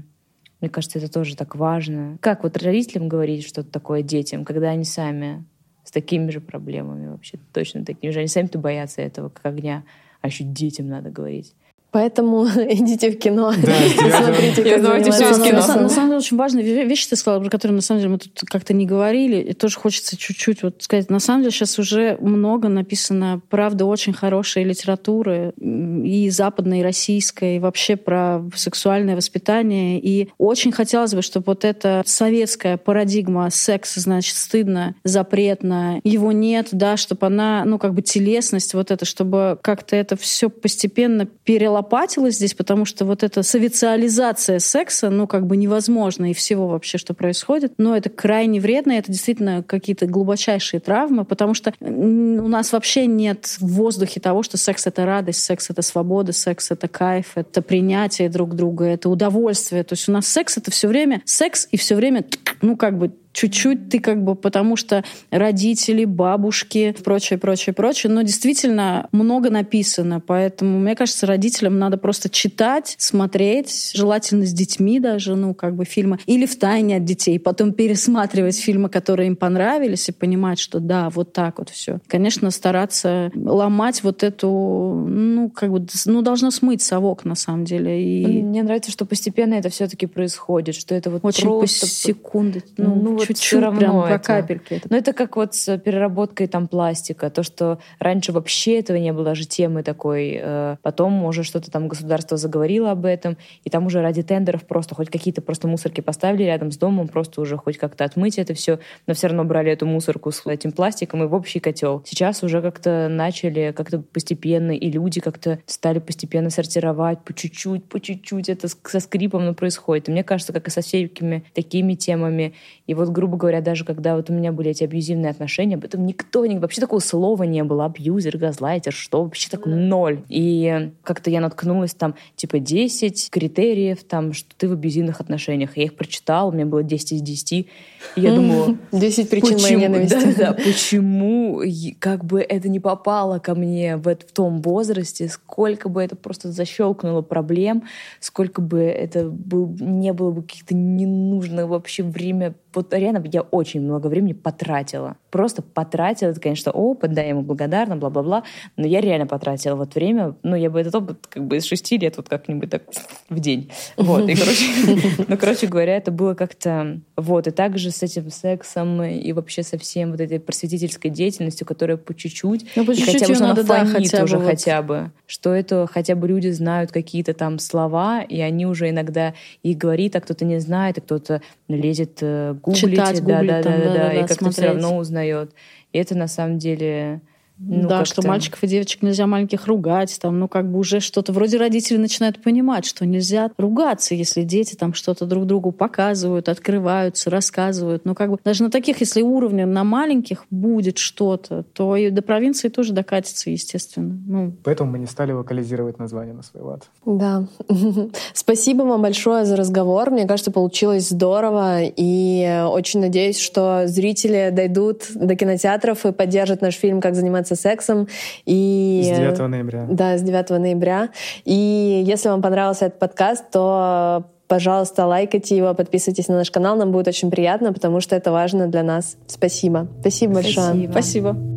мне кажется, это тоже так важно. Как вот родителям говорить что-то такое детям, когда они сами с такими же проблемами вообще, точно такими же. Они сами-то боятся этого, как огня, а еще детям надо говорить. Поэтому идите в кино. Да, смотрите, как давайте все из кино. На, на самом деле очень важная вещь ты сказала, про которую на самом деле мы тут как-то не говорили. И тоже хочется чуть-чуть вот сказать. На самом деле сейчас уже много написано, правда, очень хорошей литературы и западной, и российской, и вообще про сексуальное воспитание. И очень хотелось бы, чтобы вот эта советская парадигма секса, значит, стыдно, запретно, его нет, да, чтобы она, ну, как бы телесность вот это, чтобы как-то это все постепенно перелопатилось перелопатилось здесь, потому что вот эта социализация секса, ну, как бы невозможно и всего вообще, что происходит. Но это крайне вредно, это действительно какие-то глубочайшие травмы, потому что у нас вообще нет в воздухе того, что секс — это радость, секс — это свобода, секс — это кайф, это принятие друг друга, это удовольствие. То есть у нас секс — это все время секс и все время, ну, как бы чуть-чуть ты как бы, потому что родители, бабушки, прочее, прочее, прочее. Но действительно много написано, поэтому, мне кажется, родителям надо просто читать, смотреть, желательно с детьми даже, ну, как бы фильмы, или в тайне от детей, потом пересматривать фильмы, которые им понравились, и понимать, что да, вот так вот все. Конечно, стараться ломать вот эту, ну, как бы, ну, должно смыть совок, на самом деле. И... Мне нравится, что постепенно это все-таки происходит, что это вот Очень просто... по секунды. Ну, ну чуть-чуть равно прям это. по капельке. Ну, это как вот с переработкой там пластика. То, что раньше вообще этого не было даже темы такой. Э, потом уже что-то там государство заговорило об этом, и там уже ради тендеров просто хоть какие-то просто мусорки поставили рядом с домом, просто уже хоть как-то отмыть это все, но все равно брали эту мусорку с этим пластиком и в общий котел. Сейчас уже как-то начали как-то постепенно, и люди как-то стали постепенно сортировать по чуть-чуть, по чуть-чуть. Это со скрипом но происходит. И мне кажется, как и со всеми такими темами. И вот грубо говоря, даже когда вот у меня были эти абьюзивные отношения, об этом никто, не, вообще такого слова не было. Абьюзер, газлайтер, что вообще так ноль. И как-то я наткнулась там, типа, 10 критериев, там, что ты в абьюзивных отношениях. Я их прочитала, у меня было 10 из 10. И я думала... 10 причин почему, моей ненависти. Да, да, почему как бы это не попало ко мне в, в том возрасте, сколько бы это просто защелкнуло проблем, сколько бы это был, не было бы каких-то ненужных вообще время вот реально я очень много времени потратила. Просто потратила. Это, конечно, опыт, да, я ему благодарна, бла-бла-бла. Но я реально потратила вот время. Ну, я бы этот опыт как бы из шести лет вот как-нибудь так в день. Вот. И, короче, ну, короче говоря, это было как-то... Вот. И также с этим сексом и вообще со всем вот этой просветительской деятельностью, которая по чуть-чуть. Ну, по чуть-чуть хотя бы, что надо, да, хотя уже бы хотя бы. Что это хотя бы люди знают какие-то там слова, и они уже иногда их говорит, а кто-то не знает, а кто-то лезет э, гуглить, Читать, да, гуглить да, там, да, да, и как-то все равно узнает. И это на самом деле ну, да, что мальчиков и девочек нельзя маленьких ругать, там, ну, как бы уже что-то, вроде родители начинают понимать, что нельзя ругаться, если дети там что-то друг другу показывают, открываются, рассказывают. Ну, как бы даже на таких, если уровня на маленьких будет что-то, то и до провинции тоже докатится, естественно. Ну, Поэтому мы не стали локализировать название на свой лад. Да. Спасибо вам большое за разговор. Мне кажется, получилось здорово. И очень надеюсь, что зрители дойдут до кинотеатров и поддержат наш фильм «Как заниматься сексом». И... С 9 ноября. Да, с 9 ноября. И если вам понравился этот подкаст, то пожалуйста, лайкайте его, подписывайтесь на наш канал, нам будет очень приятно, потому что это важно для нас. Спасибо. Спасибо большое. Спасибо. спасибо.